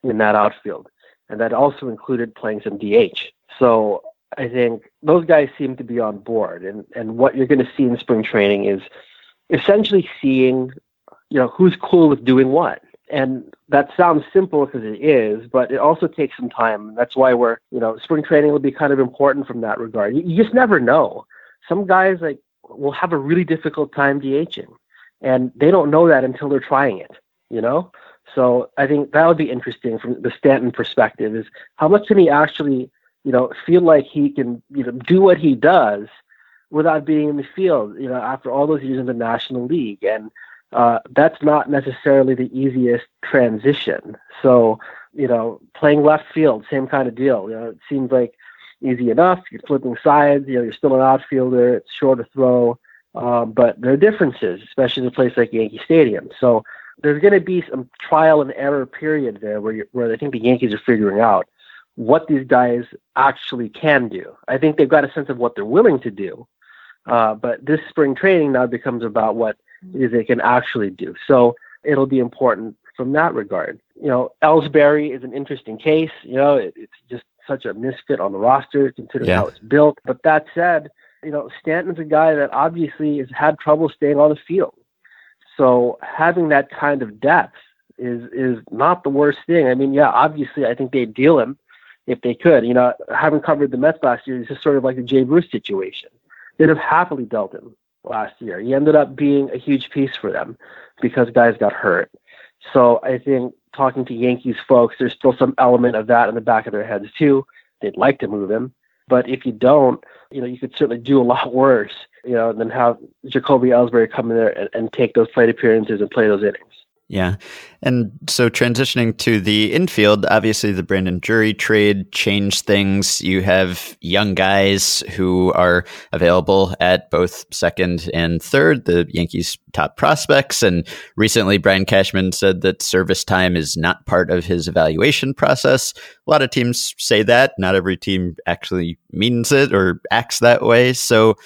in that outfield. And that also included playing some DH. So I think those guys seem to be on board, and and what you're going to see in spring training is essentially seeing, you know, who's cool with doing what. And that sounds simple because it is, but it also takes some time. That's why we're, you know, spring training will be kind of important from that regard. You, you just never know. Some guys like will have a really difficult time DHing, and they don't know that until they're trying it. You know, so I think that would be interesting from the Stanton perspective. Is how much can he actually you know, feel like he can, you know, do what he does without being in the field, you know, after all those years in the National League. And uh, that's not necessarily the easiest transition. So, you know, playing left field, same kind of deal. You know, it seems like easy enough. You're flipping sides. You know, you're still an outfielder. It's short to throw, um, but there are differences, especially in a place like Yankee Stadium. So there's going to be some trial and error period there where where I think the Yankees are figuring out what these guys actually can do. I think they've got a sense of what they're willing to do. Uh, but this spring training now becomes about what they can actually do. So it'll be important from that regard. You know, Ellsbury is an interesting case. You know, it, it's just such a misfit on the roster considering yeah. how it's built. But that said, you know, Stanton's a guy that obviously has had trouble staying on the field. So having that kind of depth is is not the worst thing. I mean, yeah, obviously I think they'd deal him if they could. You know, having covered the Mets last year, this is sort of like the Jay Bruce situation. They'd have happily dealt him last year. He ended up being a huge piece for them because guys got hurt. So I think talking to Yankees folks, there's still some element of that in the back of their heads too. They'd like to move him, but if you don't, you know, you could certainly do a lot worse, you know, than have Jacoby Ellsbury come in there and, and take those plate appearances and play those innings. Yeah. And so transitioning to the infield, obviously the Brandon Drury trade changed things. You have young guys who are available at both second and third, the Yankees' top prospects. And recently, Brian Cashman said that service time is not part of his evaluation process. A lot of teams say that. Not every team actually means it or acts that way. So,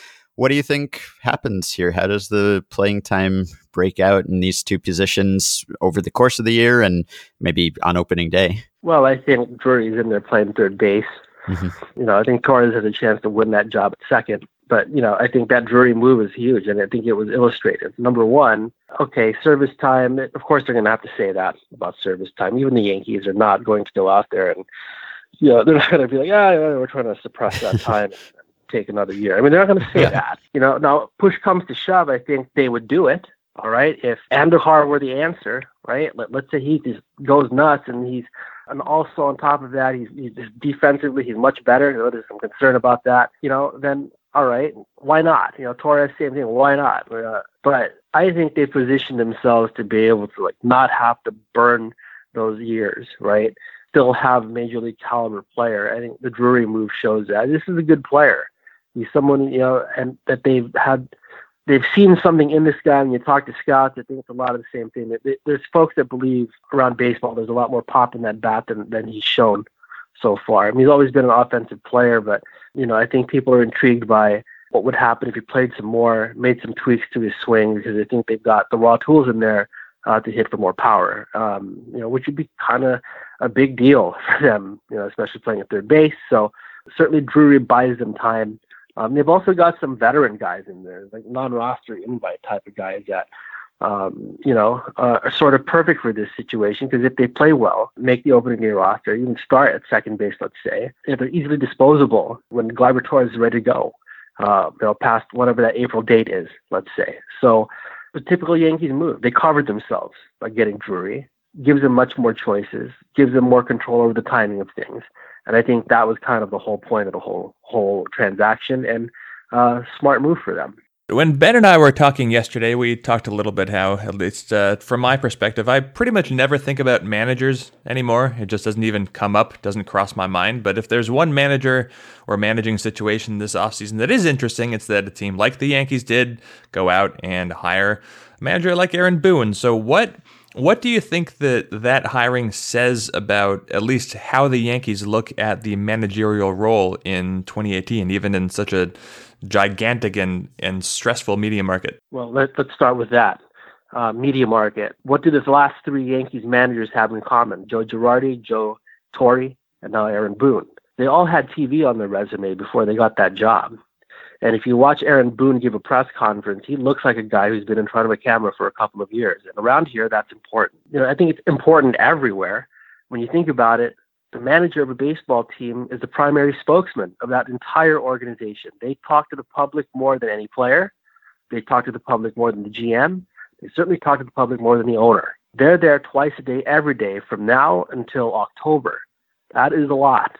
what do you think happens here? How does the playing time break out in these two positions over the course of the year and maybe on opening day? Well, I think Drury's in there playing third base. Mm-hmm. You know, I think Torres has a chance to win that job at second. But, you know, I think that Drury move is huge, and I think it was illustrative. Number one, okay, service time. Of course, they're going to have to say that about service time. Even the Yankees are not going to go out there and, you know, they're not going to be like, ah, we're trying to suppress that time take another year. I mean, they're not going to say yeah. that. You know, now push comes to shove, I think they would do it. All right, if Andujar were the answer, right? Let, let's say he just goes nuts and he's, and also on top of that, he's, he's defensively he's much better. You know, there's some concern about that. You know, then all right, why not? You know, Torres, same thing. Why not? Uh, but I think they positioned themselves to be able to like not have to burn those years, right? Still have major league caliber player. I think the Drury move shows that this is a good player. He's someone you know, and that they've had, they've seen something in this guy. And you talk to scouts, I think it's a lot of the same thing. There's folks that believe around baseball there's a lot more pop in that bat than than he's shown so far. I mean, he's always been an offensive player, but you know, I think people are intrigued by what would happen if he played some more, made some tweaks to his swing, because I think they've got the raw tools in there uh, to hit for more power. Um, you know, which would be kind of a big deal for them. You know, especially playing at third base. So certainly Drury buys them time um, they've also got some veteran guys in there, like non-roster invite type of guys that, um, you know, uh, are sort of perfect for this situation because if they play well, make the opening day roster, even start at second base, let's say, if they're easily disposable when Gleyber Torres is ready to go. uh, you know, past whatever that April date is, let's say. So the typical Yankees move. They covered themselves by getting Drury, gives them much more choices, gives them more control over the timing of things. And I think that was kind of the whole point of the whole whole transaction and uh, smart move for them. When Ben and I were talking yesterday, we talked a little bit how, at least uh, from my perspective, I pretty much never think about managers anymore. It just doesn't even come up, doesn't cross my mind. But if there's one manager or managing situation this offseason that is interesting, it's that a team like the Yankees did go out and hire a manager like Aaron Boone. So what what do you think that that hiring says about at least how the Yankees look at the managerial role in 2018, even in such a gigantic and, and stressful media market? Well, let, let's start with that. Uh, media market. What do the last three Yankees managers have in common? Joe Girardi, Joe Torre, and now Aaron Boone. They all had TV on their resume before they got that job. And if you watch Aaron Boone give a press conference, he looks like a guy who's been in front of a camera for a couple of years. And around here, that's important. You know, I think it's important everywhere. When you think about it, the manager of a baseball team is the primary spokesman of that entire organization. They talk to the public more than any player. They talk to the public more than the GM. They certainly talk to the public more than the owner. They're there twice a day, every day from now until October. That is a lot.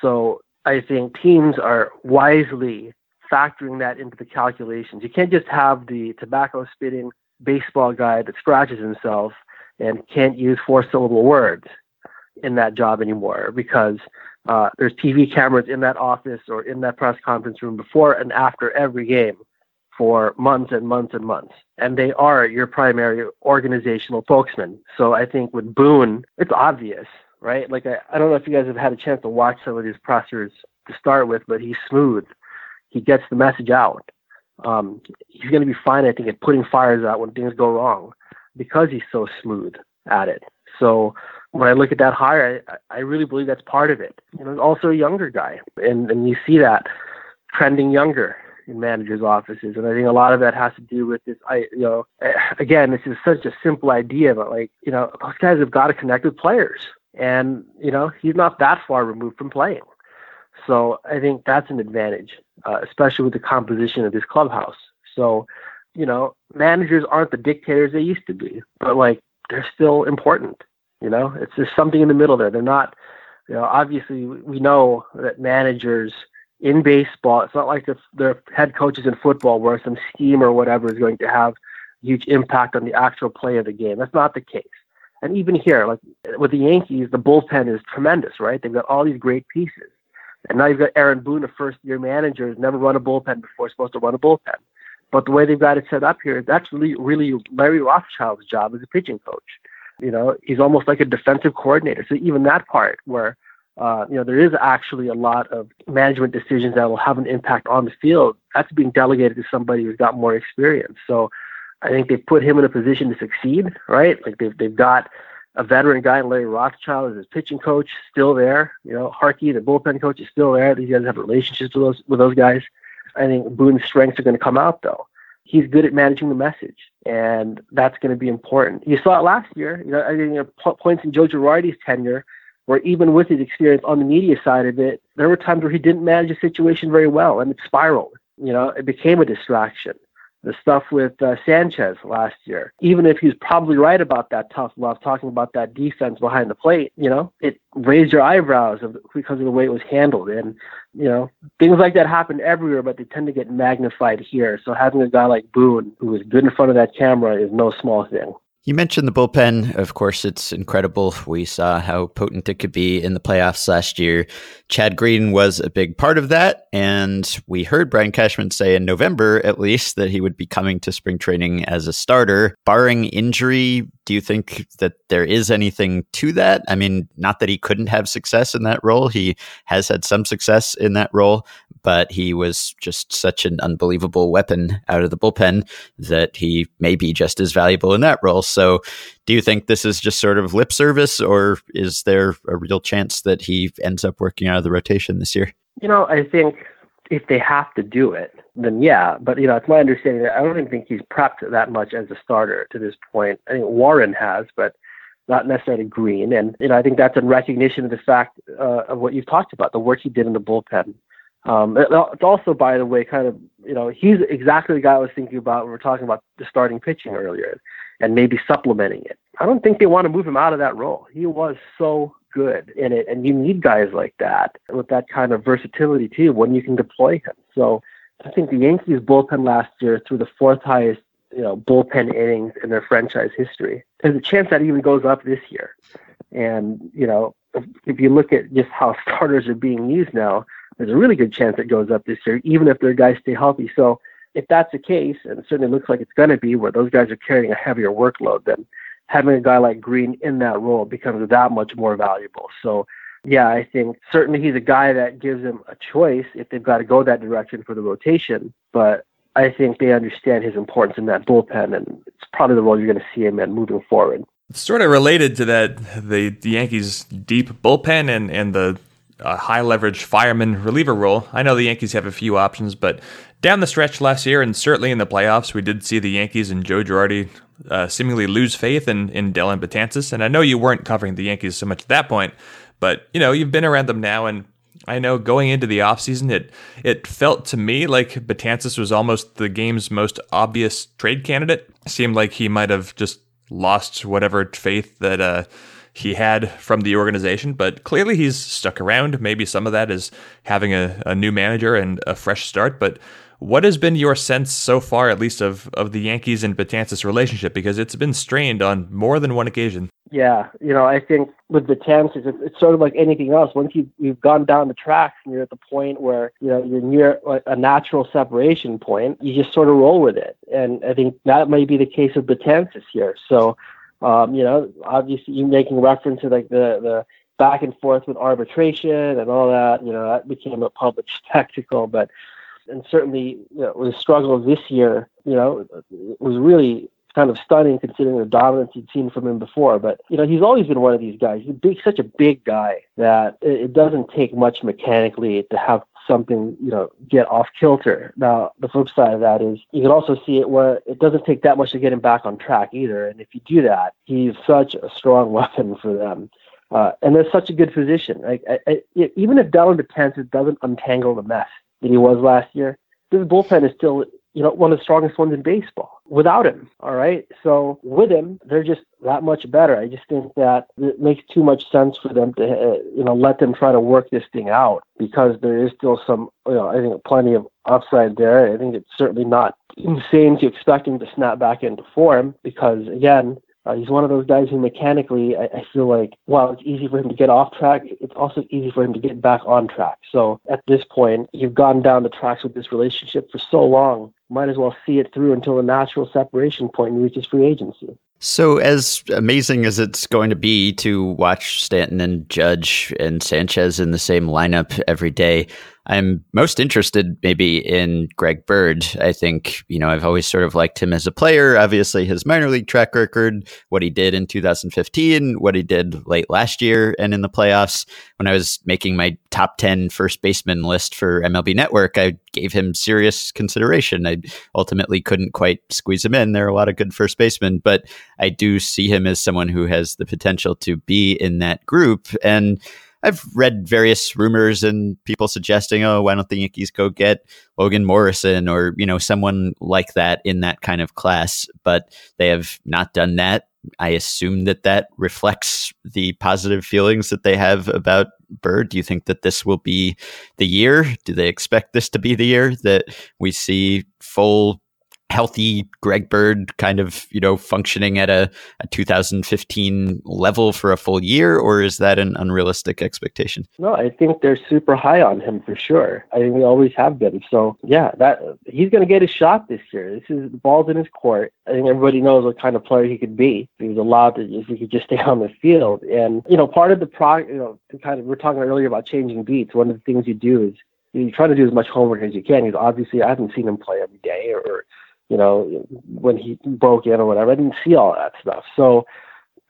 So I think teams are wisely factoring that into the calculations. You can't just have the tobacco spitting baseball guy that scratches himself and can't use four syllable words in that job anymore because uh, there's TV cameras in that office or in that press conference room before and after every game for months and months and months. And they are your primary organizational spokesman. So I think with Boone, it's obvious, right? Like, I, I don't know if you guys have had a chance to watch some of these pressers to start with, but he's smooth he gets the message out. Um, he's going to be fine, I think, at putting fires out when things go wrong because he's so smooth at it. So when I look at that hire, I, I really believe that's part of it. You know, also a younger guy, and and you see that trending younger in managers' offices, and I think a lot of that has to do with this. I, you know, again, this is such a simple idea, but like, you know, those guys have got to connect with players, and you know, he's not that far removed from playing. So I think that's an advantage, uh, especially with the composition of this clubhouse. So, you know, managers aren't the dictators they used to be, but like they're still important. You know, it's just something in the middle there. They're not, you know, obviously we know that managers in baseball, it's not like the, head coaches in football where some scheme or whatever is going to have huge impact on the actual play of the game. That's not the case. And even here, like with the Yankees, the bullpen is tremendous, right? They've got all these great pieces. And now you've got Aaron Boone, a first year manager, who's never run a bullpen before, supposed to run a bullpen. But the way they've got it set up here, that's really, really Larry Rothschild's job as a pitching coach. You know, he's almost like a defensive coordinator. So even that part where, uh, you know, there is actually a lot of management decisions that will have an impact on the field, that's being delegated to somebody who's got more experience. So I think they put him in a position to succeed, right? Like they've, they've got a veteran guy, Larry Rothschild, is his pitching coach, still there. You know, Harkey, the bullpen coach, is still there. These guys have relationships with those with those guys. I think Boone's strengths are going to come out though. He's good at managing the message, and that's going to be important. You saw it last year. You know, I think you know, points in Joe Girardi's tenure, where even with his experience on the media side of it, there were times where he didn't manage a situation very well, and it spiraled. You know, it became a distraction the stuff with uh, Sanchez last year. Even if he's probably right about that tough love, talking about that defense behind the plate, you know, it raised your eyebrows of, because of the way it was handled. And, you know, things like that happen everywhere, but they tend to get magnified here. So having a guy like Boone, who is good in front of that camera, is no small thing. You mentioned the bullpen. Of course, it's incredible. We saw how potent it could be in the playoffs last year. Chad Green was a big part of that. And we heard Brian Cashman say in November, at least, that he would be coming to spring training as a starter. Barring injury, do you think that there is anything to that? I mean, not that he couldn't have success in that role. He has had some success in that role, but he was just such an unbelievable weapon out of the bullpen that he may be just as valuable in that role. So, do you think this is just sort of lip service, or is there a real chance that he ends up working out of the rotation this year? You know, I think if they have to do it, then yeah. But you know, it's my understanding that I don't even think he's prepped that much as a starter to this point. I think Warren has, but not necessarily Green. And you know, I think that's in recognition of the fact uh, of what you've talked about, the work he did in the bullpen Um, it's also, by the way, kind of you know he's exactly the guy I was thinking about when we are talking about the starting pitching earlier, and maybe supplementing it. I don't think they want to move him out of that role. He was so good in it, and you need guys like that with that kind of versatility too when you can deploy him. So I think the Yankees bullpen last year threw the fourth highest you know bullpen innings in their franchise history. There's a chance that even goes up this year. And you know, if, if you look at just how starters are being used now, there's a really good chance it goes up this year, even if their guys stay healthy. So if that's the case, and certainly looks like it's going to be, where those guys are carrying a heavier workload, then having a guy like Green in that role becomes that much more valuable. So yeah, I think certainly he's a guy that gives them a choice if they've got to go that direction for the rotation. But I think they understand his importance in that bullpen, and it's probably the role you're going to see him in moving forward. Sort of related to that, the, the Yankees' deep bullpen and, and the uh, high leverage fireman reliever role. I know the Yankees have a few options, but down the stretch last year and certainly in the playoffs, we did see the Yankees and Joe Girardi uh, seemingly lose faith in, in Dellin Betances. And I know you weren't covering the Yankees so much at that point, but you know you've been around them now, and I know going into the offseason, it it felt to me like Betances was almost the game's most obvious trade candidate. It seemed like he might have just lost whatever faith that uh, he had from the organization, but clearly he's stuck around. Maybe some of that is having a, a new manager and a fresh start, but what has been your sense so far, at least, of, of the Yankees and Betances relationship? Because it's been strained on more than one occasion. Yeah, you know, I think with Betances, it's, it's sort of like anything else. Once you, you've gone down the tracks and you're at the point where, you know, you're near a natural separation point, you just sort of roll with it. And I think that may be the case of Betances here. So, um, you know, obviously you're making reference to like the, the back and forth with arbitration and all that, you know, that became a public spectacle. But and certainly you know, the struggle this year, you know, was really kind of stunning considering the dominance you'd seen from him before. But you know, he's always been one of these guys. He's big, such a big guy that it doesn't take much mechanically to have something you know get off kilter. Now the flip side of that is you can also see it where it doesn't take that much to get him back on track either. And if you do that, he's such a strong weapon for them. Uh, and there's such a good position. Like I, I, even if Dellin Betances doesn't untangle the mess, than he was last year. This bullpen is still, you know, one of the strongest ones in baseball without him. All right. So with him, they're just that much better. I just think that it makes too much sense for them to, uh, you know, let them try to work this thing out because there is still some, you know, I think plenty of upside there. I think it's certainly not insane to expect him to snap back into form because again, uh, he's one of those guys who mechanically, I, I feel like, while it's easy for him to get off track, it's also easy for him to get back on track. So at this point, you've gone down the tracks with this relationship for so long, might as well see it through until the natural separation point reaches free agency. So, as amazing as it's going to be to watch Stanton and Judge and Sanchez in the same lineup every day, I'm most interested maybe in Greg Bird. I think, you know, I've always sort of liked him as a player. Obviously, his minor league track record, what he did in 2015, what he did late last year and in the playoffs. When I was making my top 10 first baseman list for MLB Network, I gave him serious consideration. I ultimately couldn't quite squeeze him in. There are a lot of good first basemen, but I do see him as someone who has the potential to be in that group. And I've read various rumors and people suggesting, oh, why don't the Yankees go get Logan Morrison or, you know, someone like that in that kind of class, but they have not done that. I assume that that reflects the positive feelings that they have about Bird. Do you think that this will be the year? Do they expect this to be the year that we see full healthy Greg Bird kind of, you know, functioning at a, a 2015 level for a full year, or is that an unrealistic expectation? No, I think they're super high on him for sure. I think we always have been. So yeah, that he's going to get a shot this year. This is the ball's in his court. I think everybody knows what kind of player he could be. If he was allowed to, if he could just stay on the field. And you know, part of the pro, you know, kind of we're talking earlier about changing beats. One of the things you do is you try to do as much homework as you can. Because obviously, I haven't seen him play every day you know, when he broke in or whatever. I didn't see all that stuff. So,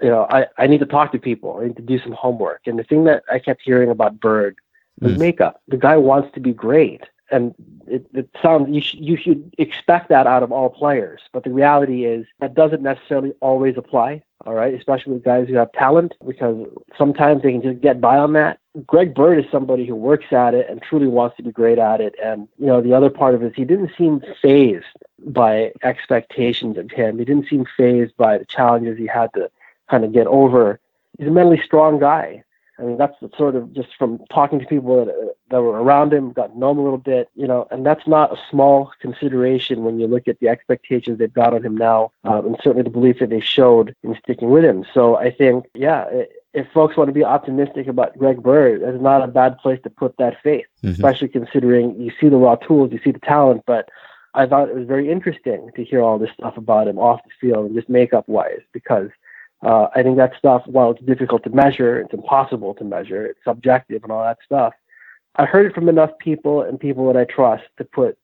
you know, I, I need to talk to people. I need to do some homework. And the thing that I kept hearing about Bird was mm. makeup. The guy wants to be great. And it, it sounds you, sh- you should expect that out of all players. But the reality is that doesn't necessarily always apply. all right, especially with guys who have talent, because sometimes they can just get by on that. Greg Bird is somebody who works at it and truly wants to be great at it. And, you know, the other part of it is he didn't seem fazed by expectations of him. He didn't seem fazed by the challenges he had to kind of get over. He's a mentally strong guy. I mean, that's sort of just from talking to people that, that were around him, got to know him a little bit, you know, and that's not a small consideration when you look at the expectations they've got on him now, um, and certainly the belief that they showed in sticking with him. So I think, yeah, if folks want to be optimistic about Greg Bird, that's not a bad place to put that faith, mm-hmm. especially considering you see the raw tools, you see the talent, but I thought it was very interesting to hear all this stuff about him off the field and just makeup wise because – uh, I think that stuff, while it's difficult to measure, it's impossible to measure, it's subjective and all that stuff. I heard it from enough people and people that I trust to put,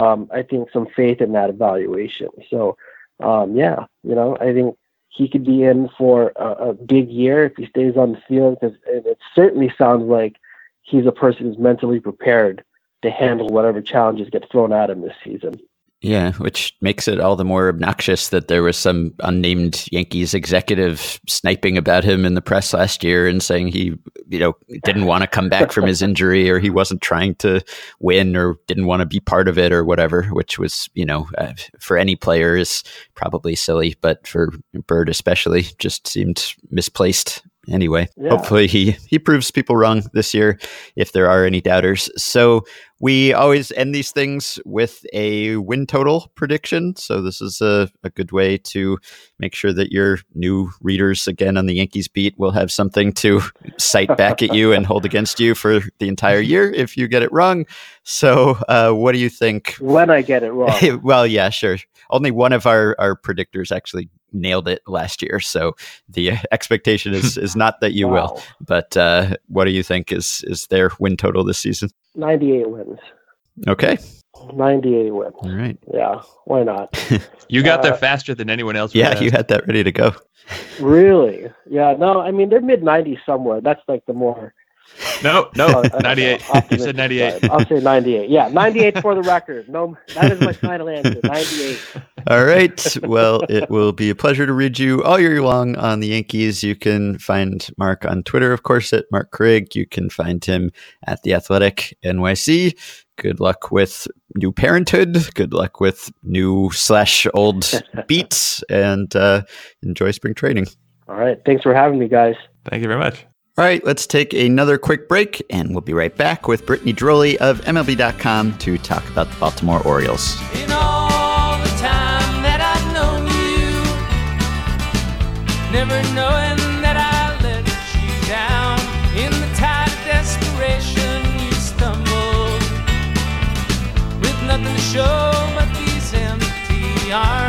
um, I think, some faith in that evaluation. So, um, yeah, you know, I think he could be in for a, a big year if he stays on the field because it certainly sounds like he's a person who's mentally prepared to handle whatever challenges get thrown at him this season. Yeah, which makes it all the more obnoxious that there was some unnamed Yankees executive sniping about him in the press last year and saying he, you know, didn't want to come back from his injury or he wasn't trying to win or didn't want to be part of it or whatever, which was, you know, uh, for any player is probably silly, but for Bird especially just seemed misplaced anyway, yeah. hopefully he he proves people wrong this year if there are any doubters. So we always end these things with a win total prediction. So this is a, a good way to make sure that your new readers again on the Yankees beat will have something to cite back at you and hold against you for the entire year if you get it wrong. So uh, what do you think? When I get it wrong. well, yeah, sure. Only one of our, our predictors actually nailed it last year. So the expectation is is not that you wow. will. But uh, what do you think is is their win total this season? Ninety eight wins. Okay. 98 wins. All right. Yeah, why not? you got uh, there faster than anyone else. Yeah, you had that ready to go. really? Yeah, no, I mean, they're mid 90s somewhere. That's like the more no, no, uh, 98. You said 98. I'll say 98. Yeah, 98 for the record. No, that is my final answer. 98. All right. Well, it will be a pleasure to read you all year long on the Yankees. You can find Marc on Twitter, of course, at Marc Carig. You can find him at the Athletic NYC. Good luck with new parenthood. Good luck with new slash old beats, and uh, enjoy spring training. All right. Thanks for having me, guys. Thank you very much. All right, let's take another quick break, and we'll be right back with Brittany Ghiroli of MLB.com to talk about the Baltimore Orioles. never knowing that I let you down. In the tide of desperation, you stumbled with nothing to show but these empty arms,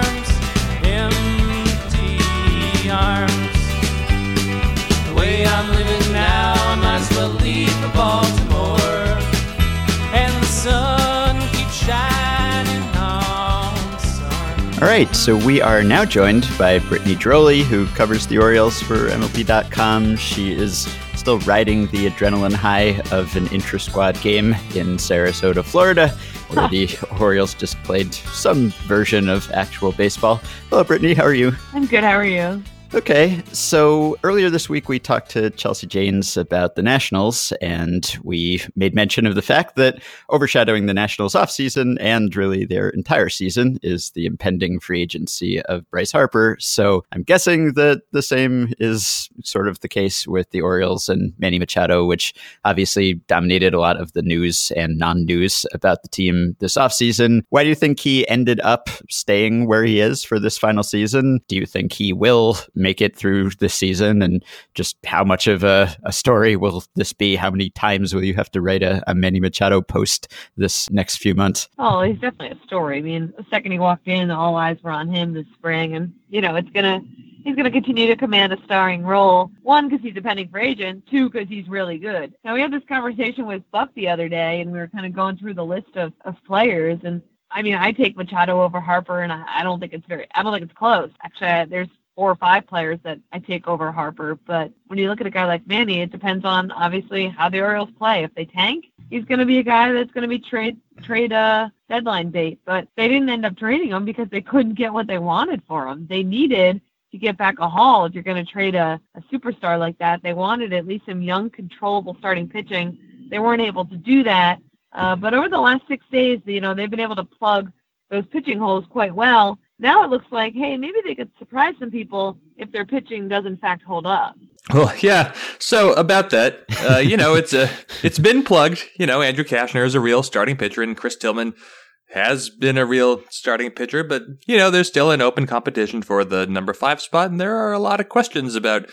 All right, so we are now joined by Brittany Ghiroli, who covers the Orioles for MLB.com. She is still riding the adrenaline high of an intra squad game in Sarasota, Florida, where the Orioles just played some version of actual baseball. Hello, Brittany. How are you? I'm good. How are you? Okay, so earlier this week we talked to Chelsea Janes about the Nationals, and we made mention of the fact that overshadowing the Nationals offseason and really their entire season is the impending free agency of Bryce Harper. So I'm guessing that the same is sort of the case with the Orioles and Manny Machado, which obviously dominated a lot of the news and non news about the team this offseason. Why do you think he ended up staying where he is for this final season? Do you think he will? Make it through the season and just how much of a, a, story will this be? How many times will you have to write a, a Manny Machado post this next few months? Oh, he's definitely a story. I mean, the second he walked in, all eyes were on him this spring, and you know it's gonna he's going to continue to command a starring role. One, because he's a pending free agent. Two, because he's really good. Now, we had this conversation with Buck the other day, and we were kind of going through the list of, of players. And I mean, I take Machado over Harper, and I, I don't think it's very, I don't think it's close. Actually, there's four or five players that I take over Harper. But when you look at a guy like Manny, it depends on obviously how the Orioles play. If they tank, he's going to be a guy that's going to be trade trade uh, deadline bait. But they didn't end up trading him because they couldn't get what they wanted for him. They needed to get back a haul if you're going to trade a, a superstar like that. They wanted at least some young, controllable starting pitching. They weren't able to do that. Uh, but over the last six days, you know, they've been able to plug those pitching holes quite well. Now it looks like, hey, maybe they could surprise some people if their pitching does in fact hold up. Well, yeah. So about that, uh, you know, it's a it's been plugged. You know, Andrew Cashner is a real starting pitcher, and Chris Tillman has been a real starting pitcher, but you know, there's still an open competition for the number five spot, and there are a lot of questions about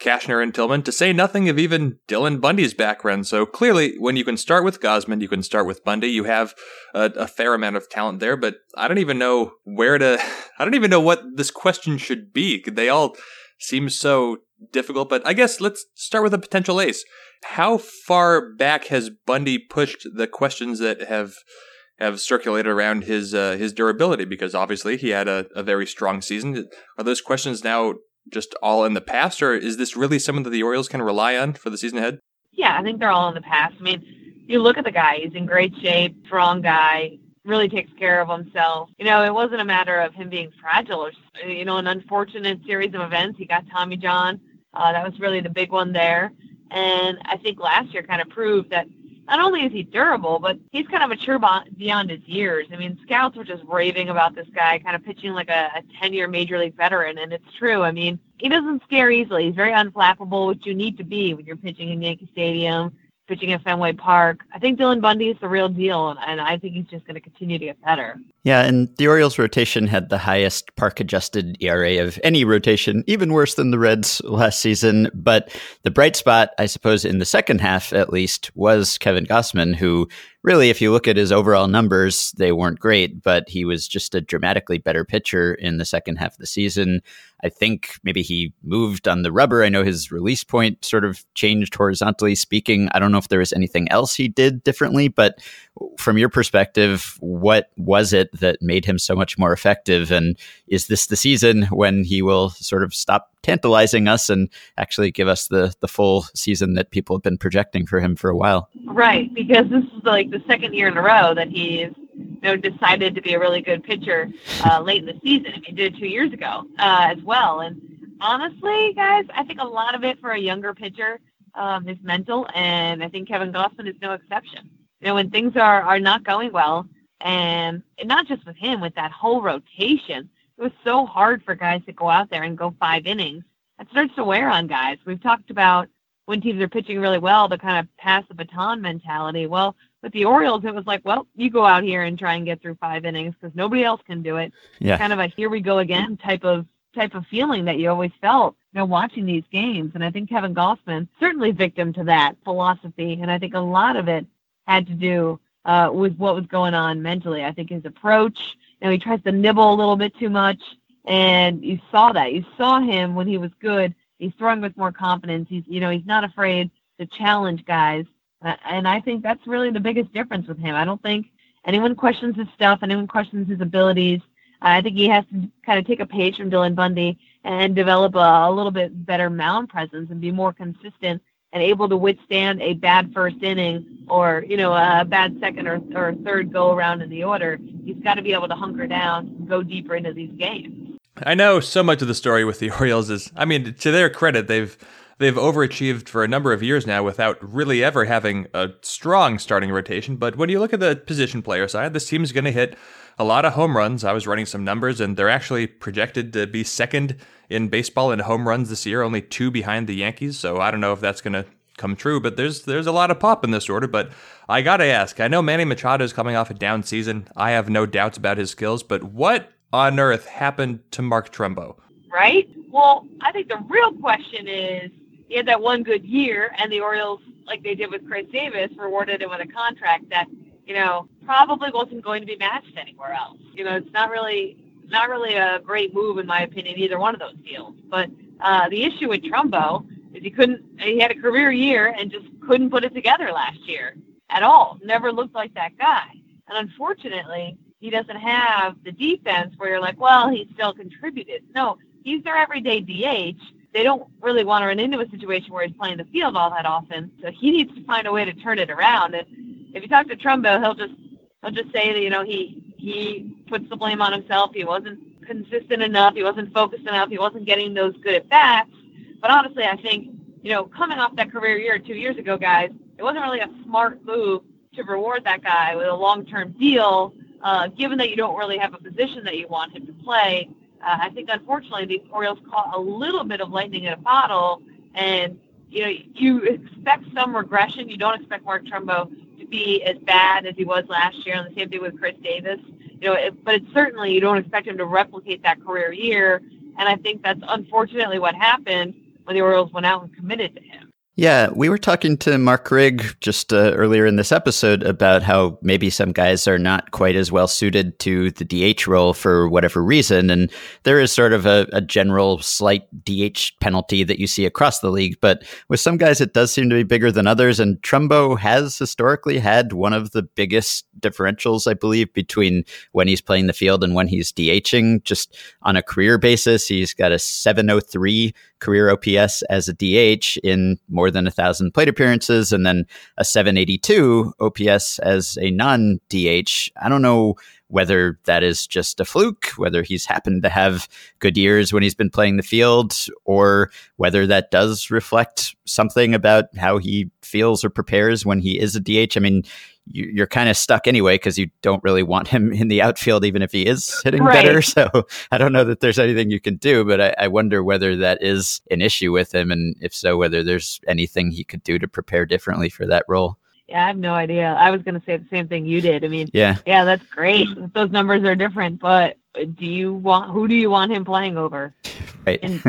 Cashner and Tillman, to say nothing of even Dylan Bundy's background. So clearly, when you can start with Gausman, you can start with Bundy. You have a, a, fair amount of talent there, but I don't even know where to. I don't even know what this question should be. They all seem so difficult, but I guess let's start with a potential ace. How far back has Bundy pushed the questions that have have circulated around his uh, his durability because obviously he had a, a very strong season. Are those questions now just all in the past, or is this really something that the Orioles can rely on for the season ahead? Yeah, I think they're all in the past. I mean, you look at the guy; he's in great shape, strong guy, really takes care of himself. You know, it wasn't a matter of him being fragile or you know an unfortunate series of events. He got Tommy John. Uh, that was really the big one there. And I think last year kind of proved that not only is he durable, but he's kind of mature beyond his years. I mean, scouts were just raving about this guy, kind of pitching like a 10 year major league veteran. And it's true. I mean, he doesn't scare easily. He's very unflappable, which you need to be when you're pitching in Yankee Stadium pitching at Fenway Park. I think Dylan Bundy is the real deal, and I think he's just going to continue to get better. Yeah, and the Orioles rotation had the highest park adjusted ERA of any rotation, even worse than the Reds last season. But the bright spot, I suppose, in the second half at least, was Kevin Gausman, who really, if you look at his overall numbers, they weren't great, but he was just a dramatically better pitcher in the second half of the season. I think maybe he moved on the rubber. I know his release point sort of changed horizontally speaking. I don't know if there was anything else he did differently, but from your perspective, what was it that made him so much more effective? And is this the season when he will sort of stop tantalizing us and actually give us the, the full season that people have been projecting for him for a while? Right, because this is like the second year in a row that he's know, decided to be a really good pitcher uh, late in the season. He did it two years ago uh, as well. And honestly, guys, I think a lot of it for a younger pitcher um, is mental, and I think Kevin Gausman is no exception. You know, when things are are not going well, and, and not just with him, with that whole rotation, it was so hard for guys to go out there and go five innings. It starts to wear on guys. We've talked about when teams are pitching really well, the kind of pass the baton mentality. Well, with the Orioles, it was like, well, you go out here and try and get through five innings because nobody else can do it. Yeah. Kind of a here we go again type of type of feeling that you always felt, you know, watching these games. And I think Kevin Gausman certainly victim to that philosophy. And I think a lot of it had to do uh, with what was going on mentally. I think his approach, you know, he tries to nibble a little bit too much. And you saw that. You saw him when he was good. He's throwing with more confidence. He's, you know, he's not afraid to challenge guys. Uh, and I think that's really the biggest difference with him. I don't think anyone questions his stuff, anyone questions his abilities. I think he has to kind of take a page from Dylan Bundy and develop a, a little bit better mound presence and be more consistent and able to withstand a bad first inning or you know a bad second or, or third go around in the order. He's got to be able to hunker down, and go deeper into these games. I know so much of the story with the Orioles is, I mean, to their credit, they've they've overachieved for a number of years now without really ever having a strong starting rotation. But when you look at the position player side, this team's going to hit a lot of home runs. I was running some numbers, and they're actually projected to be second in baseball in home runs this year, only two behind the Yankees. So I don't know if that's going to come true, but there's there's a lot of pop in this order. But I gotta ask, I know Manny Machado is coming off a down season. I have no doubts about his skills, but what on earth happened to Mark Trumbo? Right. Well, I think the real question is he had that one good year, and the Orioles, like they did with Chris Davis, rewarded him with a contract that you know probably wasn't going to be matched anywhere else. You know, it's not really not really a great move in my opinion, either one of those deals. But uh, the issue with Trumbo is he couldn't. He had a career year and just couldn't put it together last year at all. Never looked like that guy. And unfortunately, he doesn't have the defense where you're like, well, he still contributed. No, he's their everyday DH they don't really want to run into a situation where he's playing the field all that often. So he needs to find a way to turn it around. And if you talk to Trumbo, he'll just he'll just say that you know he he puts the blame on himself. He wasn't consistent enough. He wasn't focused enough. He wasn't getting those good at bats. But honestly, I think you know, coming off that career year two years ago, guys, it wasn't really a smart move to reward that guy with a long-term deal, uh, given that you don't really have a position that you want him to play. Uh, I think, unfortunately, the Orioles caught a little bit of lightning in a bottle, and you know, you expect some regression. You don't expect Mark Trumbo to be as bad as he was last year, and the same thing with Chris Davis. You know, it, but it's certainly you don't expect him to replicate that career year, and I think that's unfortunately what happened when the Orioles went out and committed to him. Yeah, we were talking to Marc Carig just uh, earlier in this episode about how maybe some guys are not quite as well suited to the DH role for whatever reason. And there is sort of a, a, general slight DH penalty that you see across the league. But with some guys, it does seem to be bigger than others. And Trumbo has historically had one of the biggest differentials, I believe, between when he's playing the field and when he's DHing. Just on a career basis, he's got a 703 career OPS as a DH in more than a thousand plate appearances, and then a 782 OPS as a non DH. I don't know whether that is just a fluke, whether he's happened to have good years when he's been playing the field, or whether that does reflect something about how he feels or prepares when he is a DH. I mean, you, are kind of stuck anyway because you don't really want him in the outfield, even if he is hitting right. better. So I don't know that there's anything you can do, but I, I, wonder whether that is an issue with him, and if so, whether there's anything he could do to prepare differently for that role. Yeah, I have no idea. I was going to say the same thing you did. I mean, yeah, yeah, that's great. Those numbers are different, but do you want who do you want him playing over? Right. And,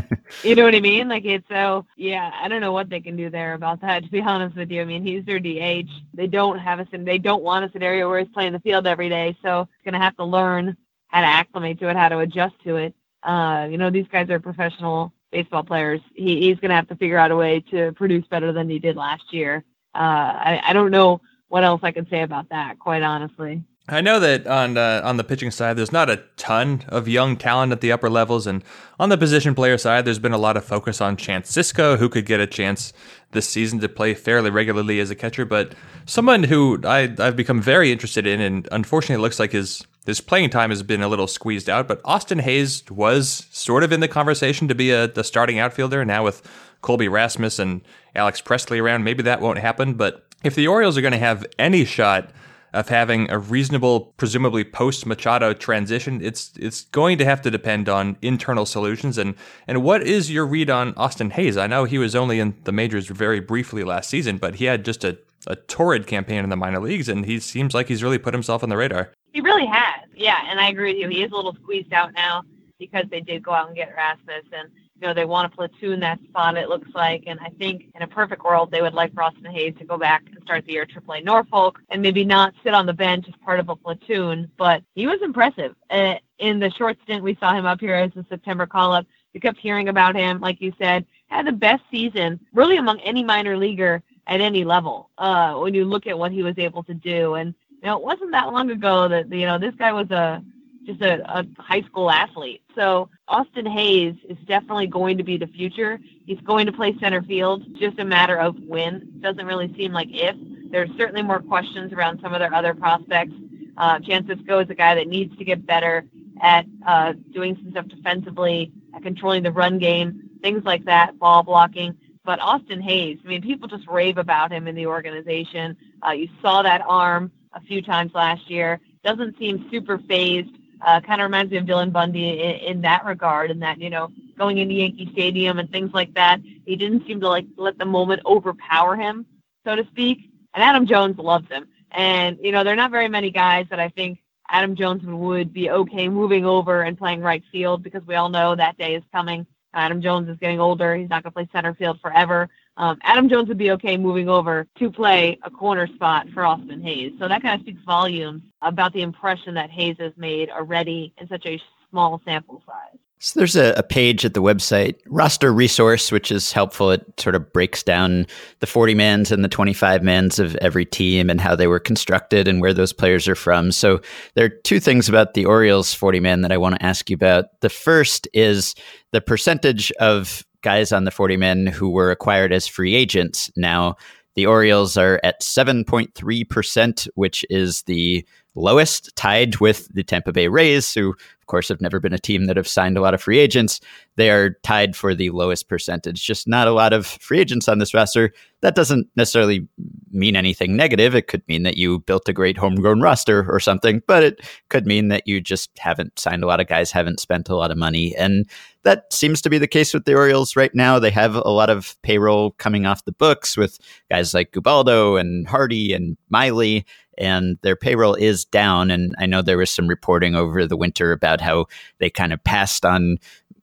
you know what I mean? Like it's so yeah. I don't know what they can do there about that. To be honest with you, I mean he's their DH. They don't have a they don't want a scenario where he's playing the field every day. So he's gonna have to learn how to acclimate to it, how to adjust to it. Uh, you know these guys are professional baseball players. He, he's gonna have to figure out a way to produce better than he did last year. Uh, I, I don't know what else I can say about that, quite honestly. I know that on uh, on the pitching side, there's not a ton of young talent at the upper levels, and on the position player side, there's been a lot of focus on Chance Sisco, who could get a chance this season to play fairly regularly as a catcher. But someone who I, I've become very interested in, and unfortunately, it looks like his his playing time has been a little squeezed out. But Austin Hays was sort of in the conversation to be a the starting outfielder. Now with Colby Rasmus and Alex Presley around, maybe that won't happen. But if the Orioles are going to have any shot of having a reasonable, presumably post Machado transition, it's it's going to have to depend on internal solutions. And and what is your read on Austin Hays? I know he was only in the majors very briefly last season, but he had just a, a torrid campaign in the minor leagues, and he seems like he's really put himself on the radar. He really has, yeah. And I agree with you. He is a little squeezed out now because they did go out and get Rasmus and you know, they want to platoon that spot, it looks like. And I think in a perfect world, they would like Austin Hays to go back and start the year AAA Norfolk and maybe not sit on the bench as part of a platoon. But he was impressive. Uh, in the short stint we saw him up here as a September call up, we kept hearing about him, like you said, had the best season really among any minor leaguer at any level uh, when you look at what he was able to do. And, you know, it wasn't that long ago that, you know, this guy was a just a, a high school athlete. So Austin Hays is definitely going to be the future. He's going to play center field, just a matter of when. Doesn't really seem like if. There's certainly more questions around some of their other prospects. Uh, Chance Sisco is a guy that needs to get better at uh, doing some stuff defensively, at controlling the run game, things like that, ball blocking. But Austin Hays, I mean, people just rave about him in the organization. Uh, you saw that arm a few times last year. Doesn't seem super fazed uh, kind of reminds me of Dylan Bundy in, in that regard, and that you know going into Yankee Stadium and things like that, he didn't seem to like let the moment overpower him, so to speak. And Adam Jones loves him, and you know there are not very many guys that I think Adam Jones would be okay moving over and playing right field because we all know that day is coming. Adam Jones is getting older; he's not going to play center field forever. Um, Adam Jones would be okay moving over to play a corner spot for Austin Hays. So that kind of speaks volumes about the impression that Hays has made already in such a small sample size. So there's a, a, page at the website, roster resource, which is helpful. It sort of breaks down the 40 mans and the 25 mans of every team and how they were constructed and where those players are from. So there are two things about the Orioles 40 man that I want to ask you about. The first is the percentage of guys on the 40 men who were acquired as free agents. Now, the Orioles are at 7.3%, which is the lowest, tied with the Tampa Bay Rays, who, of course, have never been a team that have signed a lot of free agents. They are tied for the lowest percentage. Just not a lot of free agents on this roster. That doesn't necessarily mean anything negative. It could mean that you built a great homegrown roster or something, but it could mean that you just haven't signed a lot of guys, haven't spent a lot of money. And that seems to be the case with the Orioles right now. They have a lot of payroll coming off the books with guys like Ubaldo and Hardy and Miley and their payroll is down. And I know there was some reporting over the winter about how they kind of passed on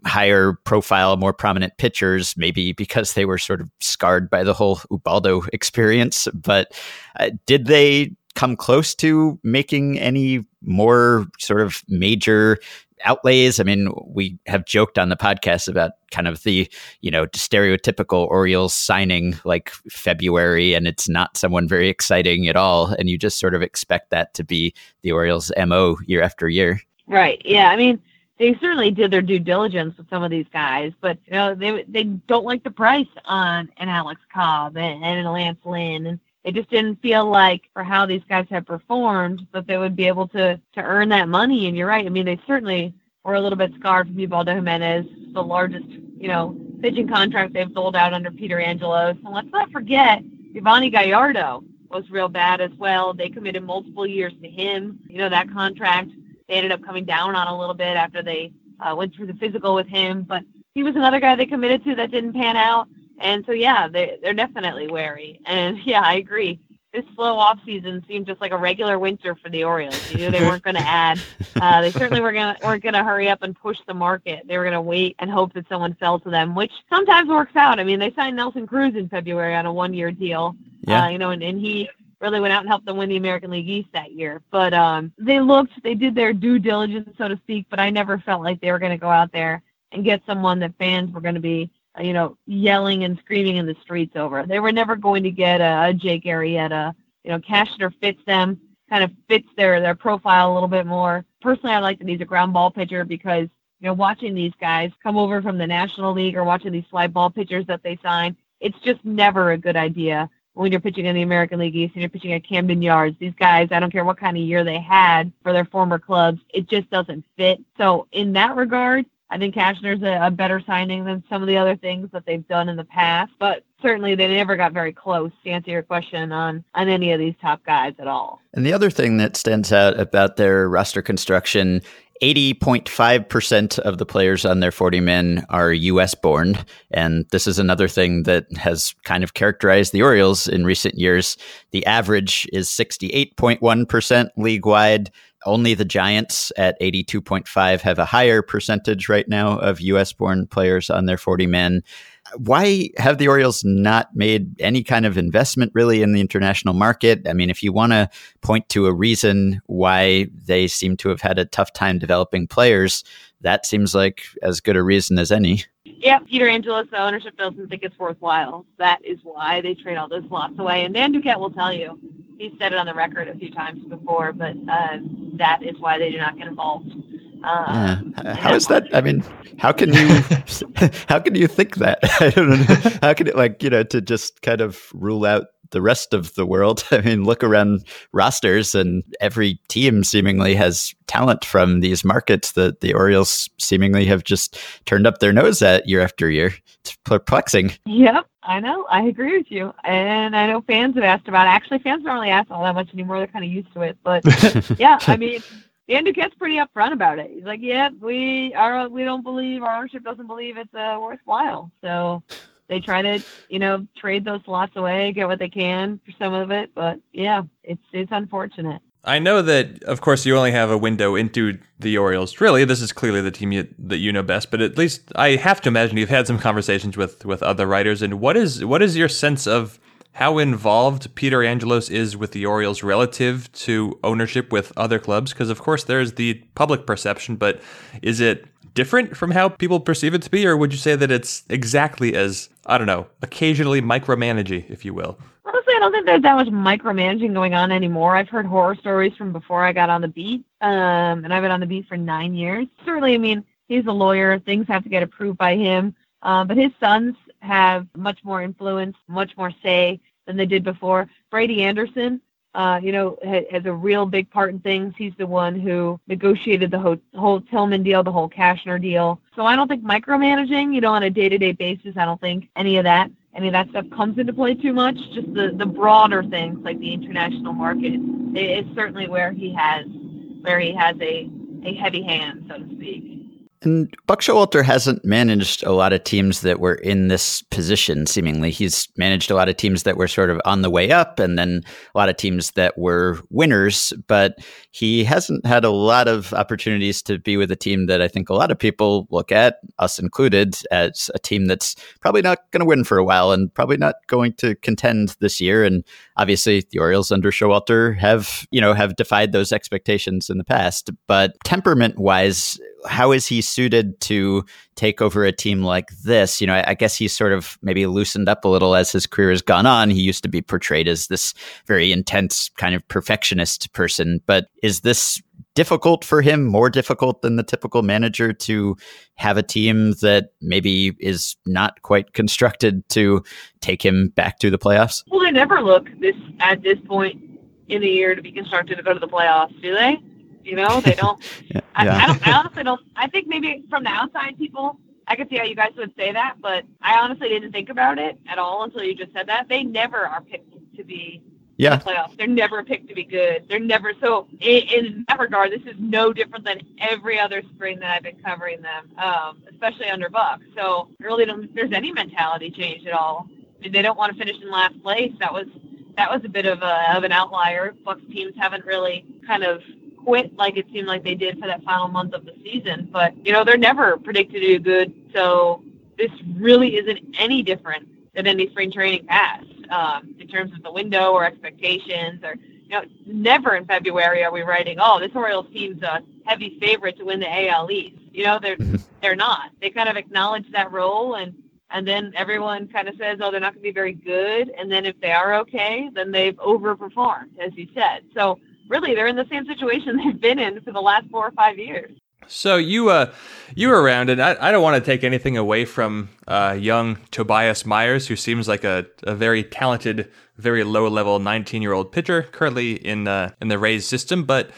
higher profile, more prominent pitchers, maybe because they were sort of scarred by the whole Ubaldo experience. But uh, did they come close to making any more sort of major outlays. I mean, we have joked on the podcast about kind of the, you know, stereotypical Orioles signing like February and it's not someone very exciting at all. And you just sort of expect that to be the Orioles MO year after year. Right. Yeah. I mean, they certainly did their due diligence with some of these guys, but you know, they they don't like the price on an Alex Cobb and, and an Lance Lynn and it just didn't feel like for how these guys have performed that they would be able to to earn that money. And you're right. I mean, they certainly were a little bit scarred from Ubaldo Jimenez, the largest, you know, pitching contract they've sold out under Peter Angelos. And let's not forget, Yovani Gallardo was real bad as well. They committed multiple years to him. You know, that contract they ended up coming down on a little bit after they uh, went through the physical with him. But he was another guy they committed to that didn't pan out. And so, yeah, they, they're definitely wary. And yeah, I agree. This slow off season seemed just like a regular winter for the Orioles. You knew they weren't going to add. Uh, they certainly were going weren't going to hurry up and push the market. They were going to wait and hope that someone fell to them, which sometimes works out. I mean, they signed Nelson Cruz in February on a one year deal. Yeah. Uh, you know, and, and he really went out and helped them win the American League East that year. But um, they looked, they did their due diligence, so to speak. But I never felt like they were going to go out there and get someone that fans were going to be you know, yelling and screaming in the streets over. They were never going to get a, a Jake Arrieta. You know, Cashner fits them, kind of fits their their profile a little bit more. Personally, I like that he's a ground ball pitcher because you know, watching these guys come over from the National League or watching these fly ball pitchers that they sign, it's just never a good idea when you're pitching in the American League East and you're pitching at Camden Yards. These guys, I don't care what kind of year they had for their former clubs, it just doesn't fit. So in that regard, I think Cashner's a, a better signing than some of the other things that they've done in the past, but certainly they never got very close to answer your question on on any of these top guys at all. And the other thing that stands out about their roster construction 80.5% of the players on their 40 men are US born. And this is another thing that has kind of characterized the Orioles in recent years. The average is 68.1% league wide. Only the Giants at 82.5 have a higher percentage right now of US born players on their 40 men. Why have the Orioles not made any kind of investment really in the international market? I mean, if you want to point to a reason why they seem to have had a tough time developing players, that seems like as good a reason as any. Yeah, Peter Angelos, the ownership doesn't think it's worthwhile. That is why they trade all those lots away. And Dan Duquette will tell you, he's said it on the record a few times before, but uh, that is why they do not get involved. Uh, yeah. How is that? I mean, how can you how can you think that? I don't know. How can it like you know to just kind of rule out the rest of the world. I mean, look around rosters, and every team seemingly has talent from these markets that the Orioles seemingly have just turned up their nose at year after year. It's perplexing. Yep, I know. I agree with you. And I know fans have asked about it. Actually, fans don't really ask all that much anymore. They're kind of used to it. But yeah, I mean, Dan Duquette's pretty upfront about it. He's like, "Yeah, we are. We don't believe our ownership doesn't believe it's uh, worthwhile." So they try to, you know, trade those slots away, get what they can for some of it. But yeah, it's it's unfortunate. I know that, of course, you only have a window into the Orioles. Really, this is clearly the team you, that you know best. But at least I have to imagine you've had some conversations with with other writers. And what is what is your sense of how involved Peter Angelos is with the Orioles relative to ownership with other clubs? Because of course, there's the public perception, but is it different from how people perceive it to be, or would you say that it's exactly as I don't know, occasionally micromanaging, if you will? Honestly, I don't think there's that much micromanaging going on anymore. I've heard horror stories from before I got on the beat, um, and I've been on the beat for nine years. Certainly, I mean, he's a lawyer; things have to get approved by him. Um, but his sons have much more influence, much more say than they did before. Brady Anderson, uh, you know, has a real big part in things. He's the one who negotiated the whole, whole Tillman deal, the whole Cashner deal. So I don't think micromanaging, you know, on a day-to-day basis, I don't think any of that any of that stuff comes into play too much. Just the the broader things like the international market is certainly where he has where he has a a heavy hand, so to speak. And Buck Showalter hasn't managed a lot of teams that were in this position, seemingly. He's managed a lot of teams that were sort of on the way up and then a lot of teams that were winners, but he hasn't had a lot of opportunities to be with a team that I think a lot of people look at, us included, as a team that's probably not going to win for a while and probably not going to contend this year. And obviously, the Orioles under Showalter have, you know, have defied those expectations in the past. But temperament wise, how is he suited to take over a team like this? You know, I, I, guess he's sort of maybe loosened up a little as his career has gone on. He used to be portrayed as this very intense kind of perfectionist person, but is this difficult for him, more difficult than the typical manager to have a team that maybe is not quite constructed to take him back to the playoffs? Well, they never look this at this point in the year to be constructed to go to the playoffs, do they? You know, they don't. yeah. I, I, don't. I honestly don't. I think maybe from the outside, people, I could see how you guys would say that, but I honestly didn't think about it at all until you just said that. They never are picked to be yeah. the playoffs. They're never picked to be good. They're never so. In, in, that regard, this is no different than every other spring that I've been covering them, um, especially under Buck. So I really don't. There's any mentality change at all. I mean, they don't want to finish in last place. That was that was a bit of a of an outlier. Bucks teams haven't really kind of quit like it seemed like they did for that final month of the season. But, you know, they're never predicted to do good. So this really isn't any different than any spring training past um, in terms of the window or expectations or, you know, never in February are we writing, oh, this Orioles team's a heavy favorite to win the AL East. You know, they're, mm-hmm. they're not. They kind of acknowledge that role and, and then everyone kind of says, oh, they're not going to be very good. And then if they are okay, then they've overperformed, as you said. So really they're in the same situation they've been in for the last four or five years. So you uh you were around, and I, I don't want to take anything away from uh, young Tobias Myers, who seems like a, a very talented, very low level 19 year old pitcher currently in uh, in the Rays system. But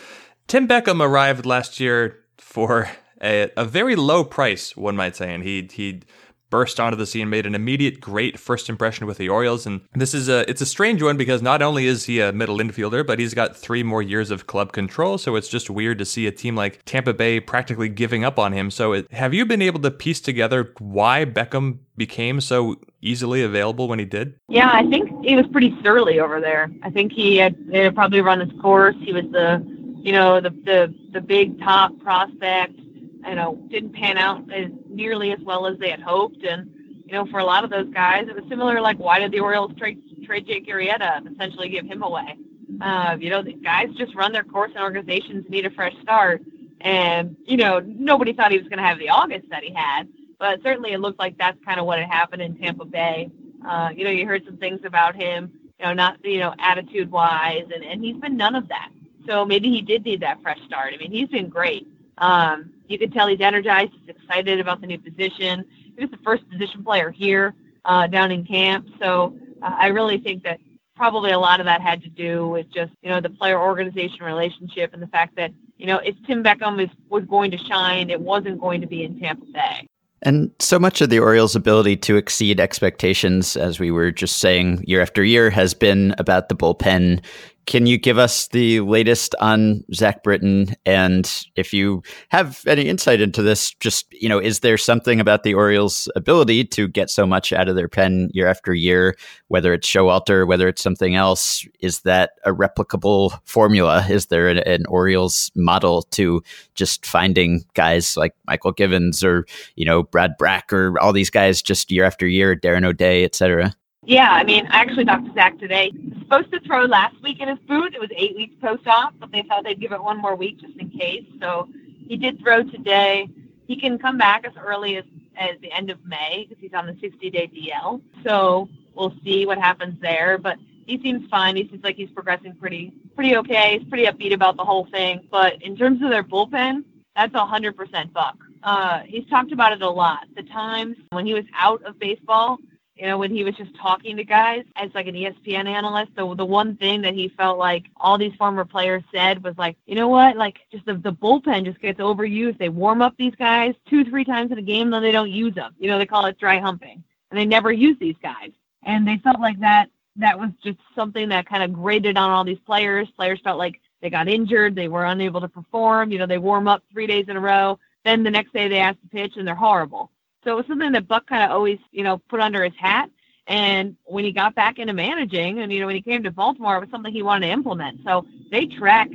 Tim Beckham arrived last year for a, a very low price, one might say, and he he burst onto the scene, made an immediate great first impression with the Orioles. And this is a it's a strange one because not only is he a middle infielder, but he's got three more years of club control. So it's just weird to see a team like Tampa Bay practically giving up on him. So it, have you been able to piece together why Beckham became so easily available when he did? Yeah, I think he was pretty surly over there. I think he had, had probably run his course. He was the you know the the the big top prospect you know, didn't pan out as nearly as well as they had hoped. And, you know, for a lot of those guys, it was similar like, why did the Orioles trade, trade Jake Arrieta and essentially give him away? Uh, you know, the guys just run their course and organizations need a fresh start. And, you know, nobody thought he was going to have the August that he had, but certainly it looked like that's kind of what had happened in Tampa Bay. Uh, you know, you heard some things about him, you know, not, you know, attitude wise, and, and he's been none of that. So maybe he did need that fresh start. I mean, he's been great. Um, you can tell he's energized. He's excited about the new position. He was the first position player here uh, down in camp. So uh, I really think that probably a lot of that had to do with just you know the player organization relationship and the fact that you know if Tim Beckham was was going to shine, it wasn't going to be in Tampa Bay. And so much of the Orioles' ability to exceed expectations, as we were just saying year after year, has been about the bullpen can you give us the latest on Zach Britton? And if you have any insight into this, just, you know, is there something about the Orioles' ability to get so much out of their pen year after year, whether it's Showalter, whether it's something else? Is that a replicable formula? Is there an, an Orioles model to just finding guys like Mychal Givens or, you know, Brad Brach or all these guys just year after year, Darren O'Day, et cetera? Yeah, I mean, I actually talked to Zach today. Supposed to throw last week in his boot. It was eight weeks post-op, but they thought they'd give it one more week just in case. So he did throw today. He can come back as early as, as the end of May because he's on the 60-day DL. So we'll see what happens there. But he seems fine. He seems like he's progressing pretty pretty okay. He's pretty upbeat about the whole thing. But in terms of their bullpen, that's 100% Buck. Uh, he's talked about it a lot. The times when he was out of baseball – you know, when he was just talking to guys as like an ESPN analyst. So the one thing that he felt like all these former players said was like, you know what, like just the, the bullpen just gets overused. They warm up these guys two, three times in a game, then they don't use them. You know, they call it dry humping, and they never use these guys. And they felt like that that was just something that kind of grated on all these players. Players felt like they got injured, they were unable to perform. You know, they warm up three days in a row, then the next day they ask to pitch and they're horrible. So it was something that Buck kind of always, you know, put under his hat. And when he got back into managing, and you know, when he came to Baltimore, it was something he wanted to implement. So they track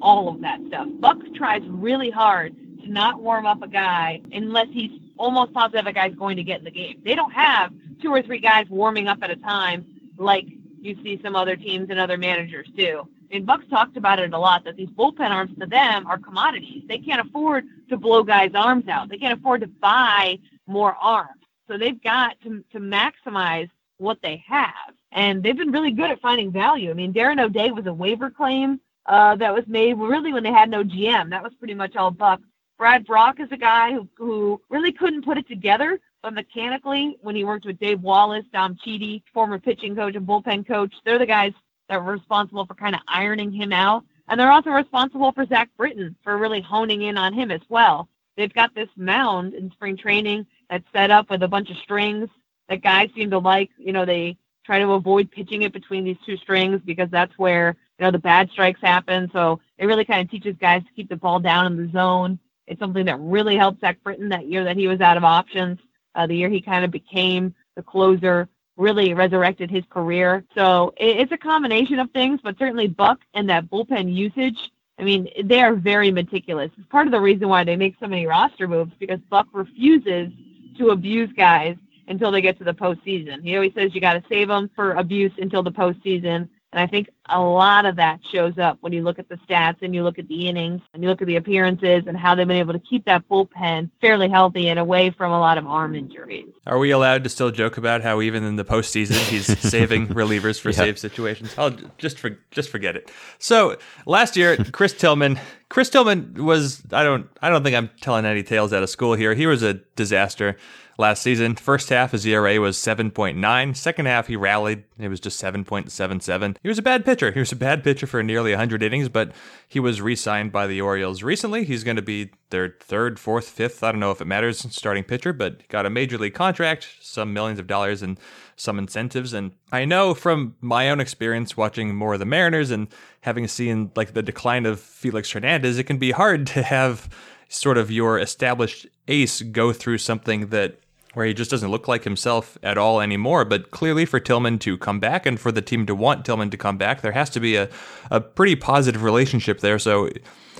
all of that stuff. Buck tries really hard to not warm up a guy unless he's almost positive a guy's going to get in the game. They don't have two or three guys warming up at a time like you see some other teams and other managers do. And Buck's talked about it a lot that these bullpen arms to them are commodities. They can't afford to blow guys' arms out. They can't afford to buy more arms. So they've got to, to maximize what they have. And they've been really good at finding value. I mean, Darren O'Day was a waiver claim uh, that was made really when they had no GM. That was pretty much all Buck. Brad Brach is a guy who, who really couldn't put it together, but mechanically, when he worked with Dave Wallace, Dom Chiti, former pitching coach and bullpen coach, they're the guys that were responsible for kind of ironing him out. And they're also responsible for Zach Britton for really honing in on him as well. They've got this mound in spring training that's set up with a bunch of strings that guys seem to like. You know, they try to avoid pitching it between these two strings because that's where, you know, the bad strikes happen. So it really kind of teaches guys to keep the ball down in the zone. It's something that really helped Zach Britton that year that he was out of options. Uh, the year he kind of became the closer really resurrected his career. So it's a combination of things, but certainly Buck and that bullpen usage. I mean, they are very meticulous. It's part of the reason why they make so many roster moves because Buck refuses to abuse guys until they get to the postseason. He always says you got to save them for abuse until the postseason. And I think a lot of that shows up when you look at the stats and you look at the innings and you look at the appearances and how they've been able to keep that bullpen fairly healthy and away from a lot of arm injuries. Are we allowed to still joke about how even in the postseason he's saving relievers for yeah. save situations? I'll just for, just forget it. So last year, Chris Tillman. Chris Tillman was I don't I don't think I'm telling any tales out of school here. He was a disaster last season. First half, his ERA was 7.9. Second half, he rallied. It was just 7.77. He was a bad pitcher. He was a bad pitcher for nearly 100 innings, but he was re signed by the Orioles recently. He's going to be their third, fourth, fifth, I don't know if it matters, starting pitcher, but got a major league contract, some millions of dollars, and some incentives. And I know from my own experience watching more of the Mariners and having seen like the decline of Felix Hernandez, it can be hard to have sort of your established ace go through something that where he just doesn't look like himself at all anymore. But clearly, for Tillman to come back and for the team to want Tillman to come back, there has to be a, a pretty positive relationship there. So,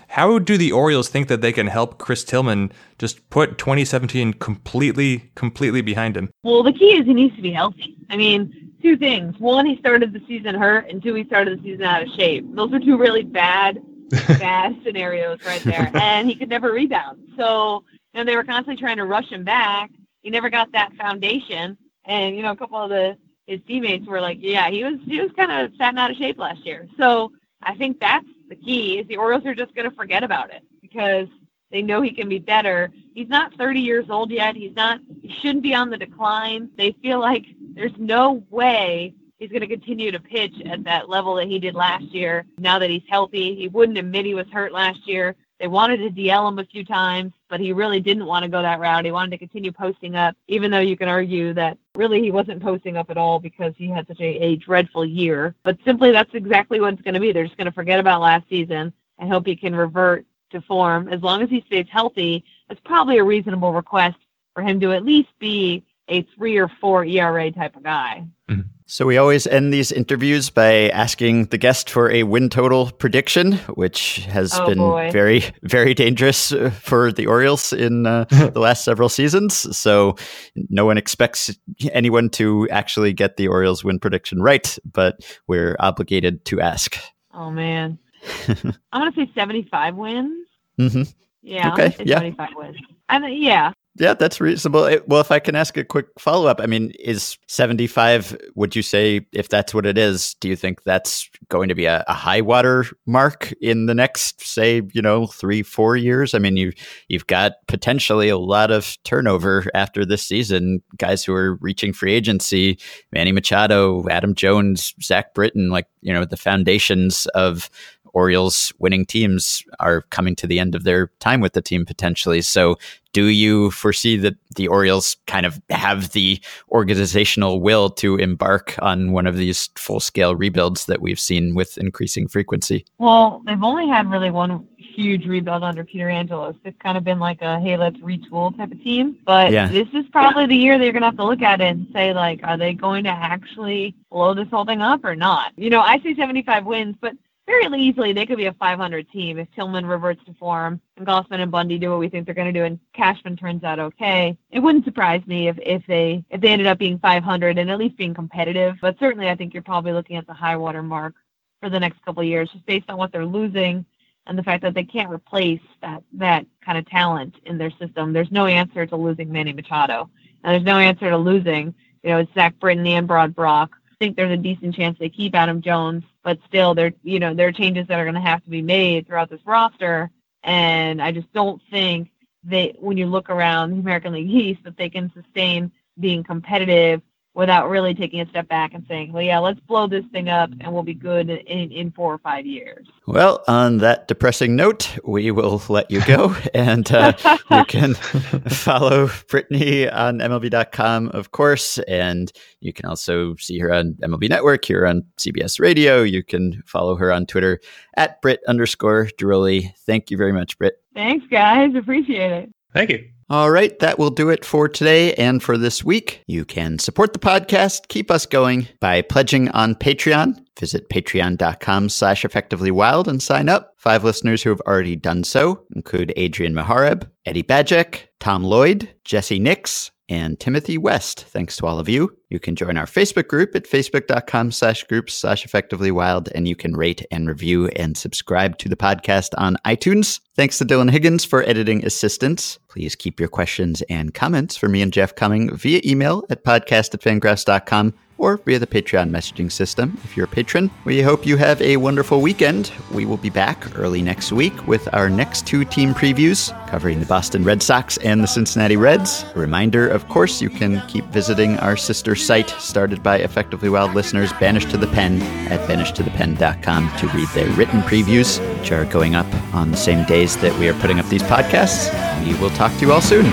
how do the Orioles think that they can help Chris Tillman just put 2017 completely, completely behind him? Well, the key is he needs to be healthy. I mean, two things. One, he started the season hurt, and two, he started the season out of shape. Those are two really bad, bad scenarios right there. And he could never rebound. So, you know, they were constantly trying to rush him back he never got that foundation. And you know, a couple of the his teammates were like, yeah, he was he was kind of fat out of shape last year. So I think that's the key is the Orioles are just going to forget about it because they know he can be better. He's not 30 years old yet. He's not. He shouldn't be on the decline. They feel like there's no way he's going to continue to pitch at that level that he did last year. Now that he's healthy, he wouldn't admit he was hurt last year. They wanted to DL him a few times, but he really didn't want to go that route. He wanted to continue posting up, even though you can argue that really he wasn't posting up at all because he had such a, a dreadful year. But simply that's exactly what it's going to be. They're just going to forget about last season and hope he can revert to form. As long as he stays healthy, it's probably a reasonable request for him to at least be a three or four ERA type of guy. Mm-hmm. So we always end these interviews by asking the guest for a win total prediction, which has oh, been boy. very, very dangerous uh, for the Orioles in uh, the last several seasons. So no one expects anyone to actually get the Orioles win prediction right, but we're obligated to ask. Oh man, I'm gonna say 75 wins. Mm-hmm. Yeah, okay, yeah. 75 wins. And yeah, Yeah, that's reasonable. Well, if I can ask a quick follow up, I mean, is 75, would you say, if that's what it is, do you think that's going to be a, a high water mark in the next, say, you know, three, four years? I mean, you, you've got potentially a lot of turnover after this season, guys who are reaching free agency, Manny Machado, Adam Jones, Zach Britton, like, you know, the foundations of Orioles winning teams are coming to the end of their time with the team potentially. So, do you foresee that the Orioles kind of have the organizational will to embark on one of these full scale rebuilds that we've seen with increasing frequency? Well, they've only had really one huge rebuild under Peter Angelos. It's kind of been like a hey, let's retool type of team. But yeah. this is probably the year they're gonna have to look at it and say like, are they going to actually blow this whole thing up or not? You know, I say 75 wins, but very easily they could be a 500 team if Tillman reverts to form and Gausman and Bundy do what we think they're going to do and Cashner turns out okay. It wouldn't surprise me if, if they if they ended up being 500 and at least being competitive. But certainly, I think you're probably looking at the high water mark for the next couple of years, just based on what they're losing and the fact that they can't replace that that kind of talent in their system. There's no answer to losing Manny Machado, and there's no answer to losing you know Zach Britton and Brad Brach. Think there's a decent chance they keep Adam Jones but still there you know there are changes that are going to have to be made throughout this roster. And i just don't think they when you look around the american league east that they can sustain being competitive without really taking a step back and saying, well, yeah, let's blow this thing up and we'll be good in, in four or five years. Well, on that depressing note, we will let you go. and uh, you can follow Brittany on MLB.com, of course. And you can also see her on MLB Network here on CBS Radio. You can follow her on Twitter at Britt underscore Ghiroli. Thank you very much, Britt. Thanks, guys. Appreciate it. Thank you. All right, that will do it for today and for this week. You can support the podcast, keep us going by pledging on Patreon. Visit patreon.com slash effectivelywild and sign up. Five listeners who have already done so include Adrian Mahareb, Eddie Bajek, Tom Lloyd, Jesse Nix, and Timothy West. Thanks to all of you. You can join our Facebook group at facebook.com slash groups slash effectively wild, and you can rate and review and subscribe to the podcast on iTunes. Thanks to Dylan Higgins for editing assistance. Please keep your questions and comments for me and Jeff coming via email at podcast at fangraphs.com or via the Patreon messaging system if you're a patron. We hope you have a wonderful weekend. We will be back early next week with our next two team previews covering the Boston Red Sox and the Cincinnati Reds. A reminder, of course, you can keep visiting our sister site started by Effectively Wild listeners, Banished to the Pen, at banishedtothepen.com to read their written previews, which are going up on the same days that we are putting up these podcasts. We will talk to you all soon.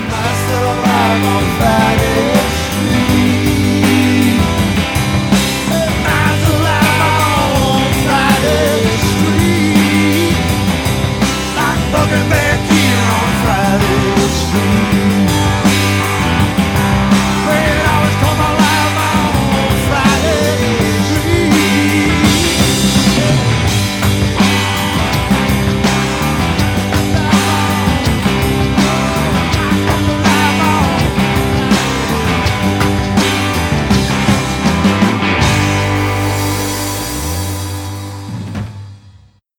Friday.